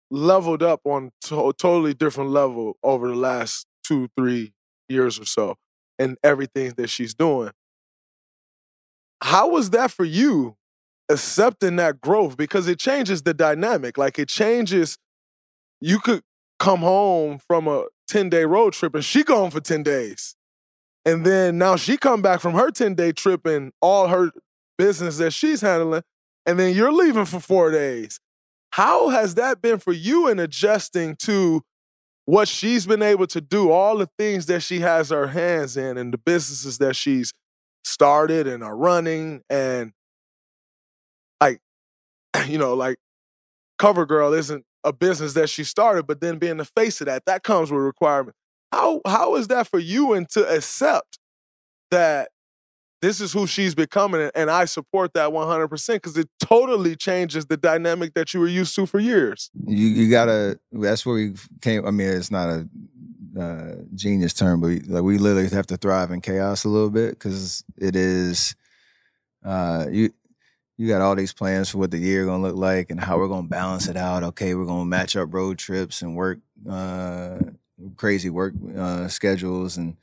leveled up on to- a totally different level over the last two, three years or so, and everything that she's doing. How was that for you, accepting that growth? Because it changes the dynamic. Like it changes. You could come home from a ten day road trip, and she gone for ten days, and then now she come back from her ten day trip and all her business that she's handling, and then you're leaving for four days. How has that been for you in adjusting to what she's been able to do, all the things that she has her hands in, and the businesses that she's started and are running, and like, [CLEARS THROAT] you know, like CoverGirl isn't a business that she started, but then being the face of that, that comes with requirement. How how is that for you and to accept that this is who she's becoming, and- I support that 100% because it totally changes the dynamic that you were used to for years. you you gotta that's where we came i mean it's not a uh, genius term but we, like we literally have to thrive in chaos a little bit because it is uh you you got all these plans for what the year gonna look like and how we're gonna balance it out okay we're gonna match up road trips and work uh crazy work uh schedules and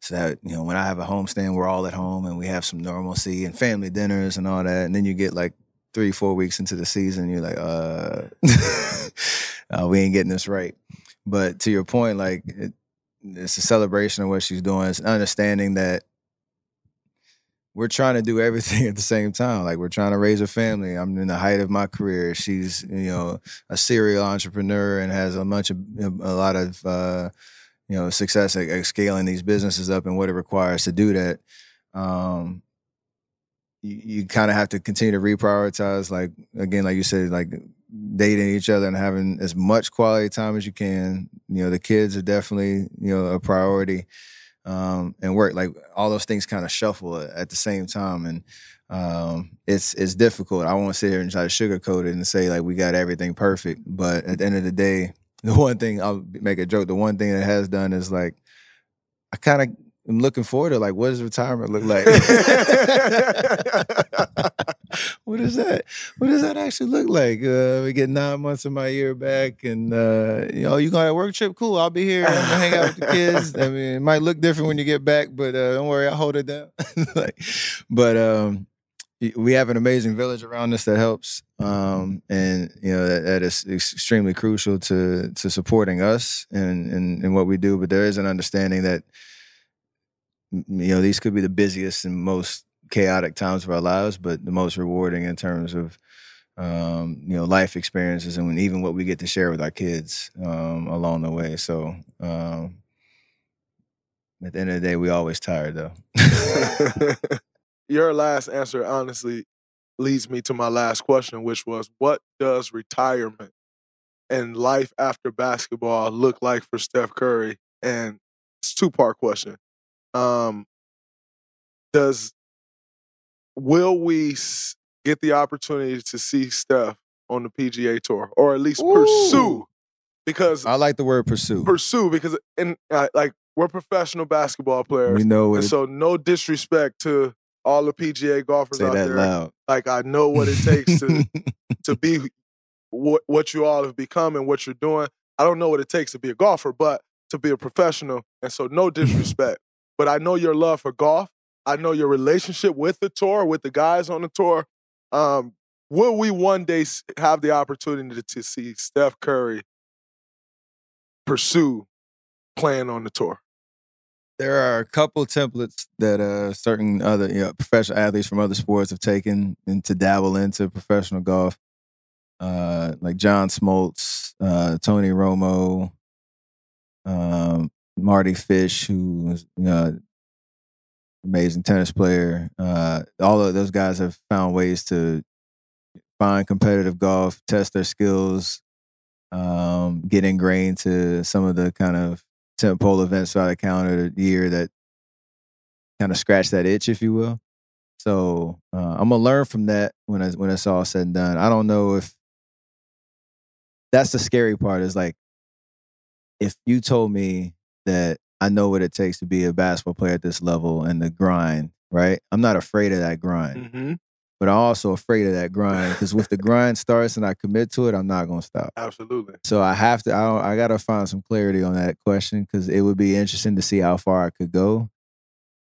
so that you know when i have a homestand we're all at home and we have some normalcy and family dinners and all that and then you get like three, four weeks into the season, you're like, uh, [LAUGHS] uh, we ain't getting this right. But to your point, like it, it's a celebration of what she's doing. It's an understanding that we're trying to do everything [LAUGHS] at the same time. Like we're trying to raise a family. I'm in the height of my career. She's, you know, a serial entrepreneur and has a bunch of a lot of uh, you know success at, at scaling these businesses up and what it requires to do that. Um, you, you kind of have to continue to reprioritize. Like again, like you said, like dating each other and having as much quality time as you can. You know, the kids are definitely you know a priority, um, and work like all those things kind of shuffle at the same time, and um, it's it's difficult. I won't sit here and try to sugarcoat it and say like we got everything perfect, but at the end of the day, the one thing I'll make a joke. The one thing that has done is like I kind of am looking forward to like what does retirement look like? [LAUGHS] what is that? What does that actually look like? Uh, we get nine months of my year back, and uh, you know, you got a work trip? Cool, I'll be here. I'm gonna hang out with the kids. I mean, it might look different when you get back, but uh, don't worry, I'll hold it down. [LAUGHS] like, but um, we have an amazing village around us that helps, um, and you know that, that is extremely crucial to to supporting us and and what we do. But there is an understanding that you know these could be the busiest and most chaotic times of our lives, but the most rewarding in terms of um, you know life experiences and even what we get to share with our kids um, along the way. So um, at the end of the day, we always tired though. [LAUGHS] Your last answer, honestly, leads me to my last question, which was, what does retirement and life after basketball look like for Steph Curry? And it's two part question. Um, does will we get the opportunity to see Steph on the PGA Tour, or at least Ooh. pursue? Because I like the word pursue. Pursue because in uh, like we're professional basketball players. We know it. so no disrespect to all the PGA golfers Say out there. Loud. Like I know what it takes to to be [LAUGHS] what what you all have become and what you're doing. I don't know what it takes to be a golfer, but to be a professional. And so no [LAUGHS] disrespect. but I know your love for golf. I know your relationship with the tour, with the guys on the tour. Um, will we one day have the opportunity to see Steph Curry pursue playing on the tour? There are a couple templates that uh, certain other you know, professional athletes from other sports have taken and to dabble into professional golf, uh, like John Smoltz, uh, Tony Romo, um, Mardy Fish, who was you know, amazing tennis player. Uh, all of those guys have found ways to find competitive golf, test their skills, um, get ingrained to some of the kind of tentpole events throughout the calendar year that kind of scratch that itch, if you will. So uh, I'm gonna learn from that when I, when it's all said and done. I don't know if that's the scary part. Is like if you told me that I know what it takes to be a basketball player at this level and the grind, right? I'm not afraid of that grind. Mm-hmm. But I'm also afraid of that grind because if the grind starts and I commit to it, I'm not going to stop. Absolutely. So I have to. I, I got to find some clarity on that question because it would be interesting to see how far I could go.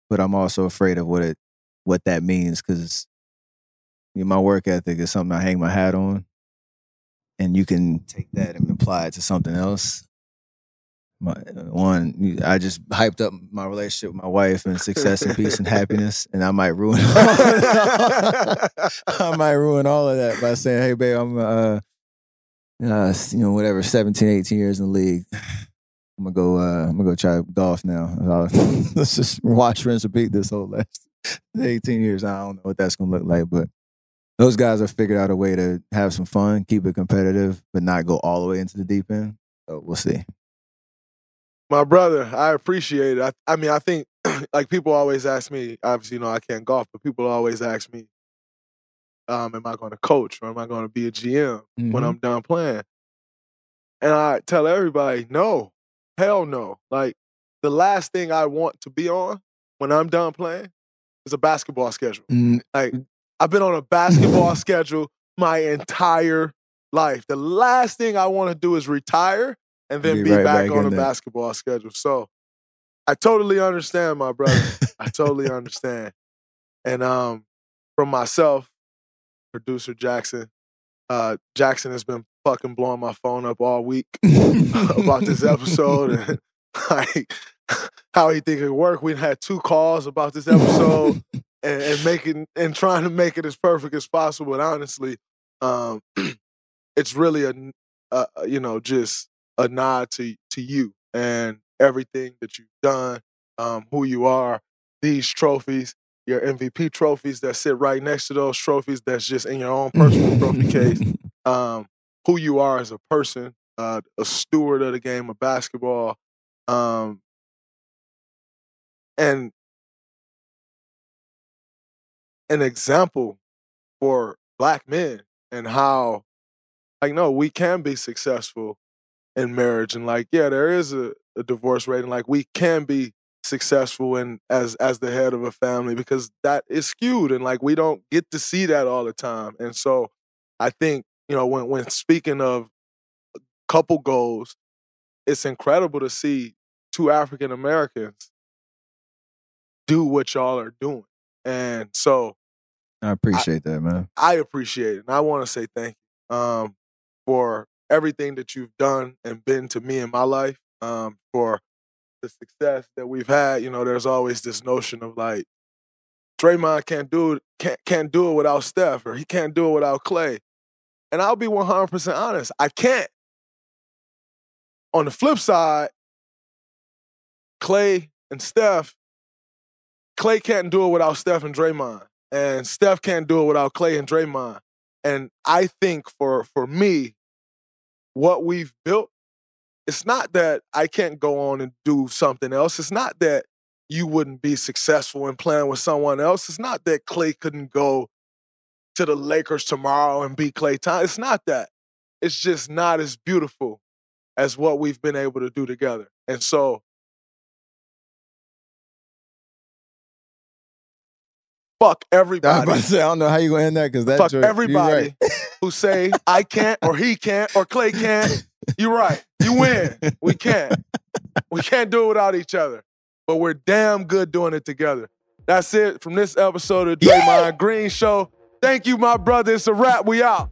But I'm also afraid of what it what that means because you know, my work ethic is something I hang my hat on, and you can take that and apply it to something else my one i just hyped up my relationship with my wife and success and peace and [LAUGHS] happiness and i might ruin [LAUGHS] [LAUGHS] i might ruin all of that by saying hey babe i'm uh, uh you know whatever 17 18 years in the league. I'm gonna go uh i'm gonna go try golf now. Let's just watch rinse repeat this whole last 18 years. I don't know what that's gonna look like but those guys have figured out a way to have some fun keep it competitive but not go all the way into the deep end. So we'll see my brother, I appreciate it. I, I mean, I think [CLEARS THROAT] like people always ask me. Obviously, you know, I can't golf, but people always ask me, um, "Am I going to coach or am I going to be a GM mm-hmm. when I'm done playing?" And I tell everybody, "No, hell no." Like the last thing I want to be on when I'm done playing is a basketball schedule. Mm-hmm. Like I've been on a basketball [LAUGHS] schedule my entire life. The last thing I want to do is retire and then Be be, right back, back on a basketball schedule. So I totally understand, my brother. I totally understand. And um, from myself, producer Jackson, uh, Jackson has been fucking blowing my phone up all week [LAUGHS] about this episode and [LAUGHS] like how he think it work. We had two calls about this episode and, and making and trying to make it as perfect as possible. And honestly, um, [CLEARS THROAT] it's really a, a you know just a nod to to you and everything that you've done, um, who you are, these trophies, your MVP trophies that sit right next to those trophies that's just in your own personal trophy case, [LAUGHS] um, who you are as a person, uh, a steward of the game of basketball, um, and an example for black men and how like no we can be successful in marriage and like yeah there is a, a divorce rate and like we can be successful and as as the head of a family because that is skewed and like we don't get to see that all the time and so i think you know when when speaking of couple goals it's incredible to see two african americans do what y'all are doing and so I appreciate that, man. I appreciate it. And I want to say thank you um, for everything that you've done and been to me in my life, um, for the success that we've had. You know, there's always this notion of like, Draymond can't do it, can't, can't do it without Steph, or he can't do it without Klay. And I'll be 100% honest, I can't. On the flip side, Klay and Steph, Klay can't do it without Steph and Draymond and Steph can't do it without Klay and Draymond. And I think for for me, what we've built, it's not that I can't go on and do something else. It's not that you wouldn't be successful in playing with someone else. It's not that Klay couldn't go to the Lakers tomorrow and be Klay Thompson. It's not that. It's just not as beautiful as what we've been able to do together. And so fuck everybody. I was about to say, I don't know how you gonna end that because that fuck everybody right. Who say I can't or he can't or Klay can't. You're right. You win. We can't. We can't do it without each other. But we're damn good doing it together. That's it from this episode of Draymond Green Show. Thank you, my brother. It's a wrap. We out.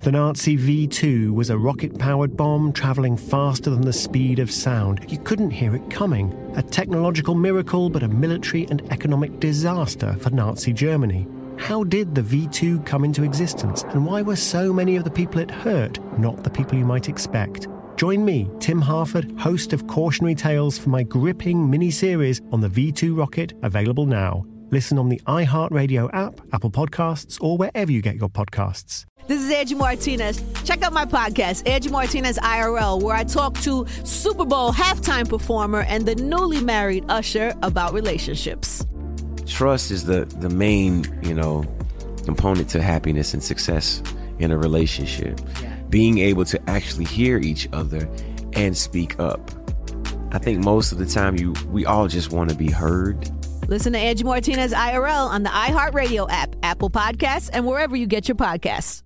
The Nazi V 2 was a rocket powered bomb traveling faster than the speed of sound. You couldn't hear it coming. A technological miracle, but a military and economic disaster for Nazi Germany. How did the V 2 come into existence, and why were so many of the people it hurt not the people you might expect? Join me, Tim Harford, host of Cautionary Tales, for my gripping mini series on the V 2 rocket, available now. Listen on the iHeartRadio app, Apple Podcasts, or wherever you get your podcasts. This is Angie Martinez. Check out my podcast, Angie Martinez IRL, where I talk to Super Bowl halftime performer and the newly married Usher about relationships. Trust is the the main, you know, component to happiness and success in a relationship. Being able to actually hear each other and speak up. I think most of the time you we all just want to be heard. Listen to Angie Martinez IRL on the iHeartRadio app, Apple Podcasts, and wherever you get your podcasts.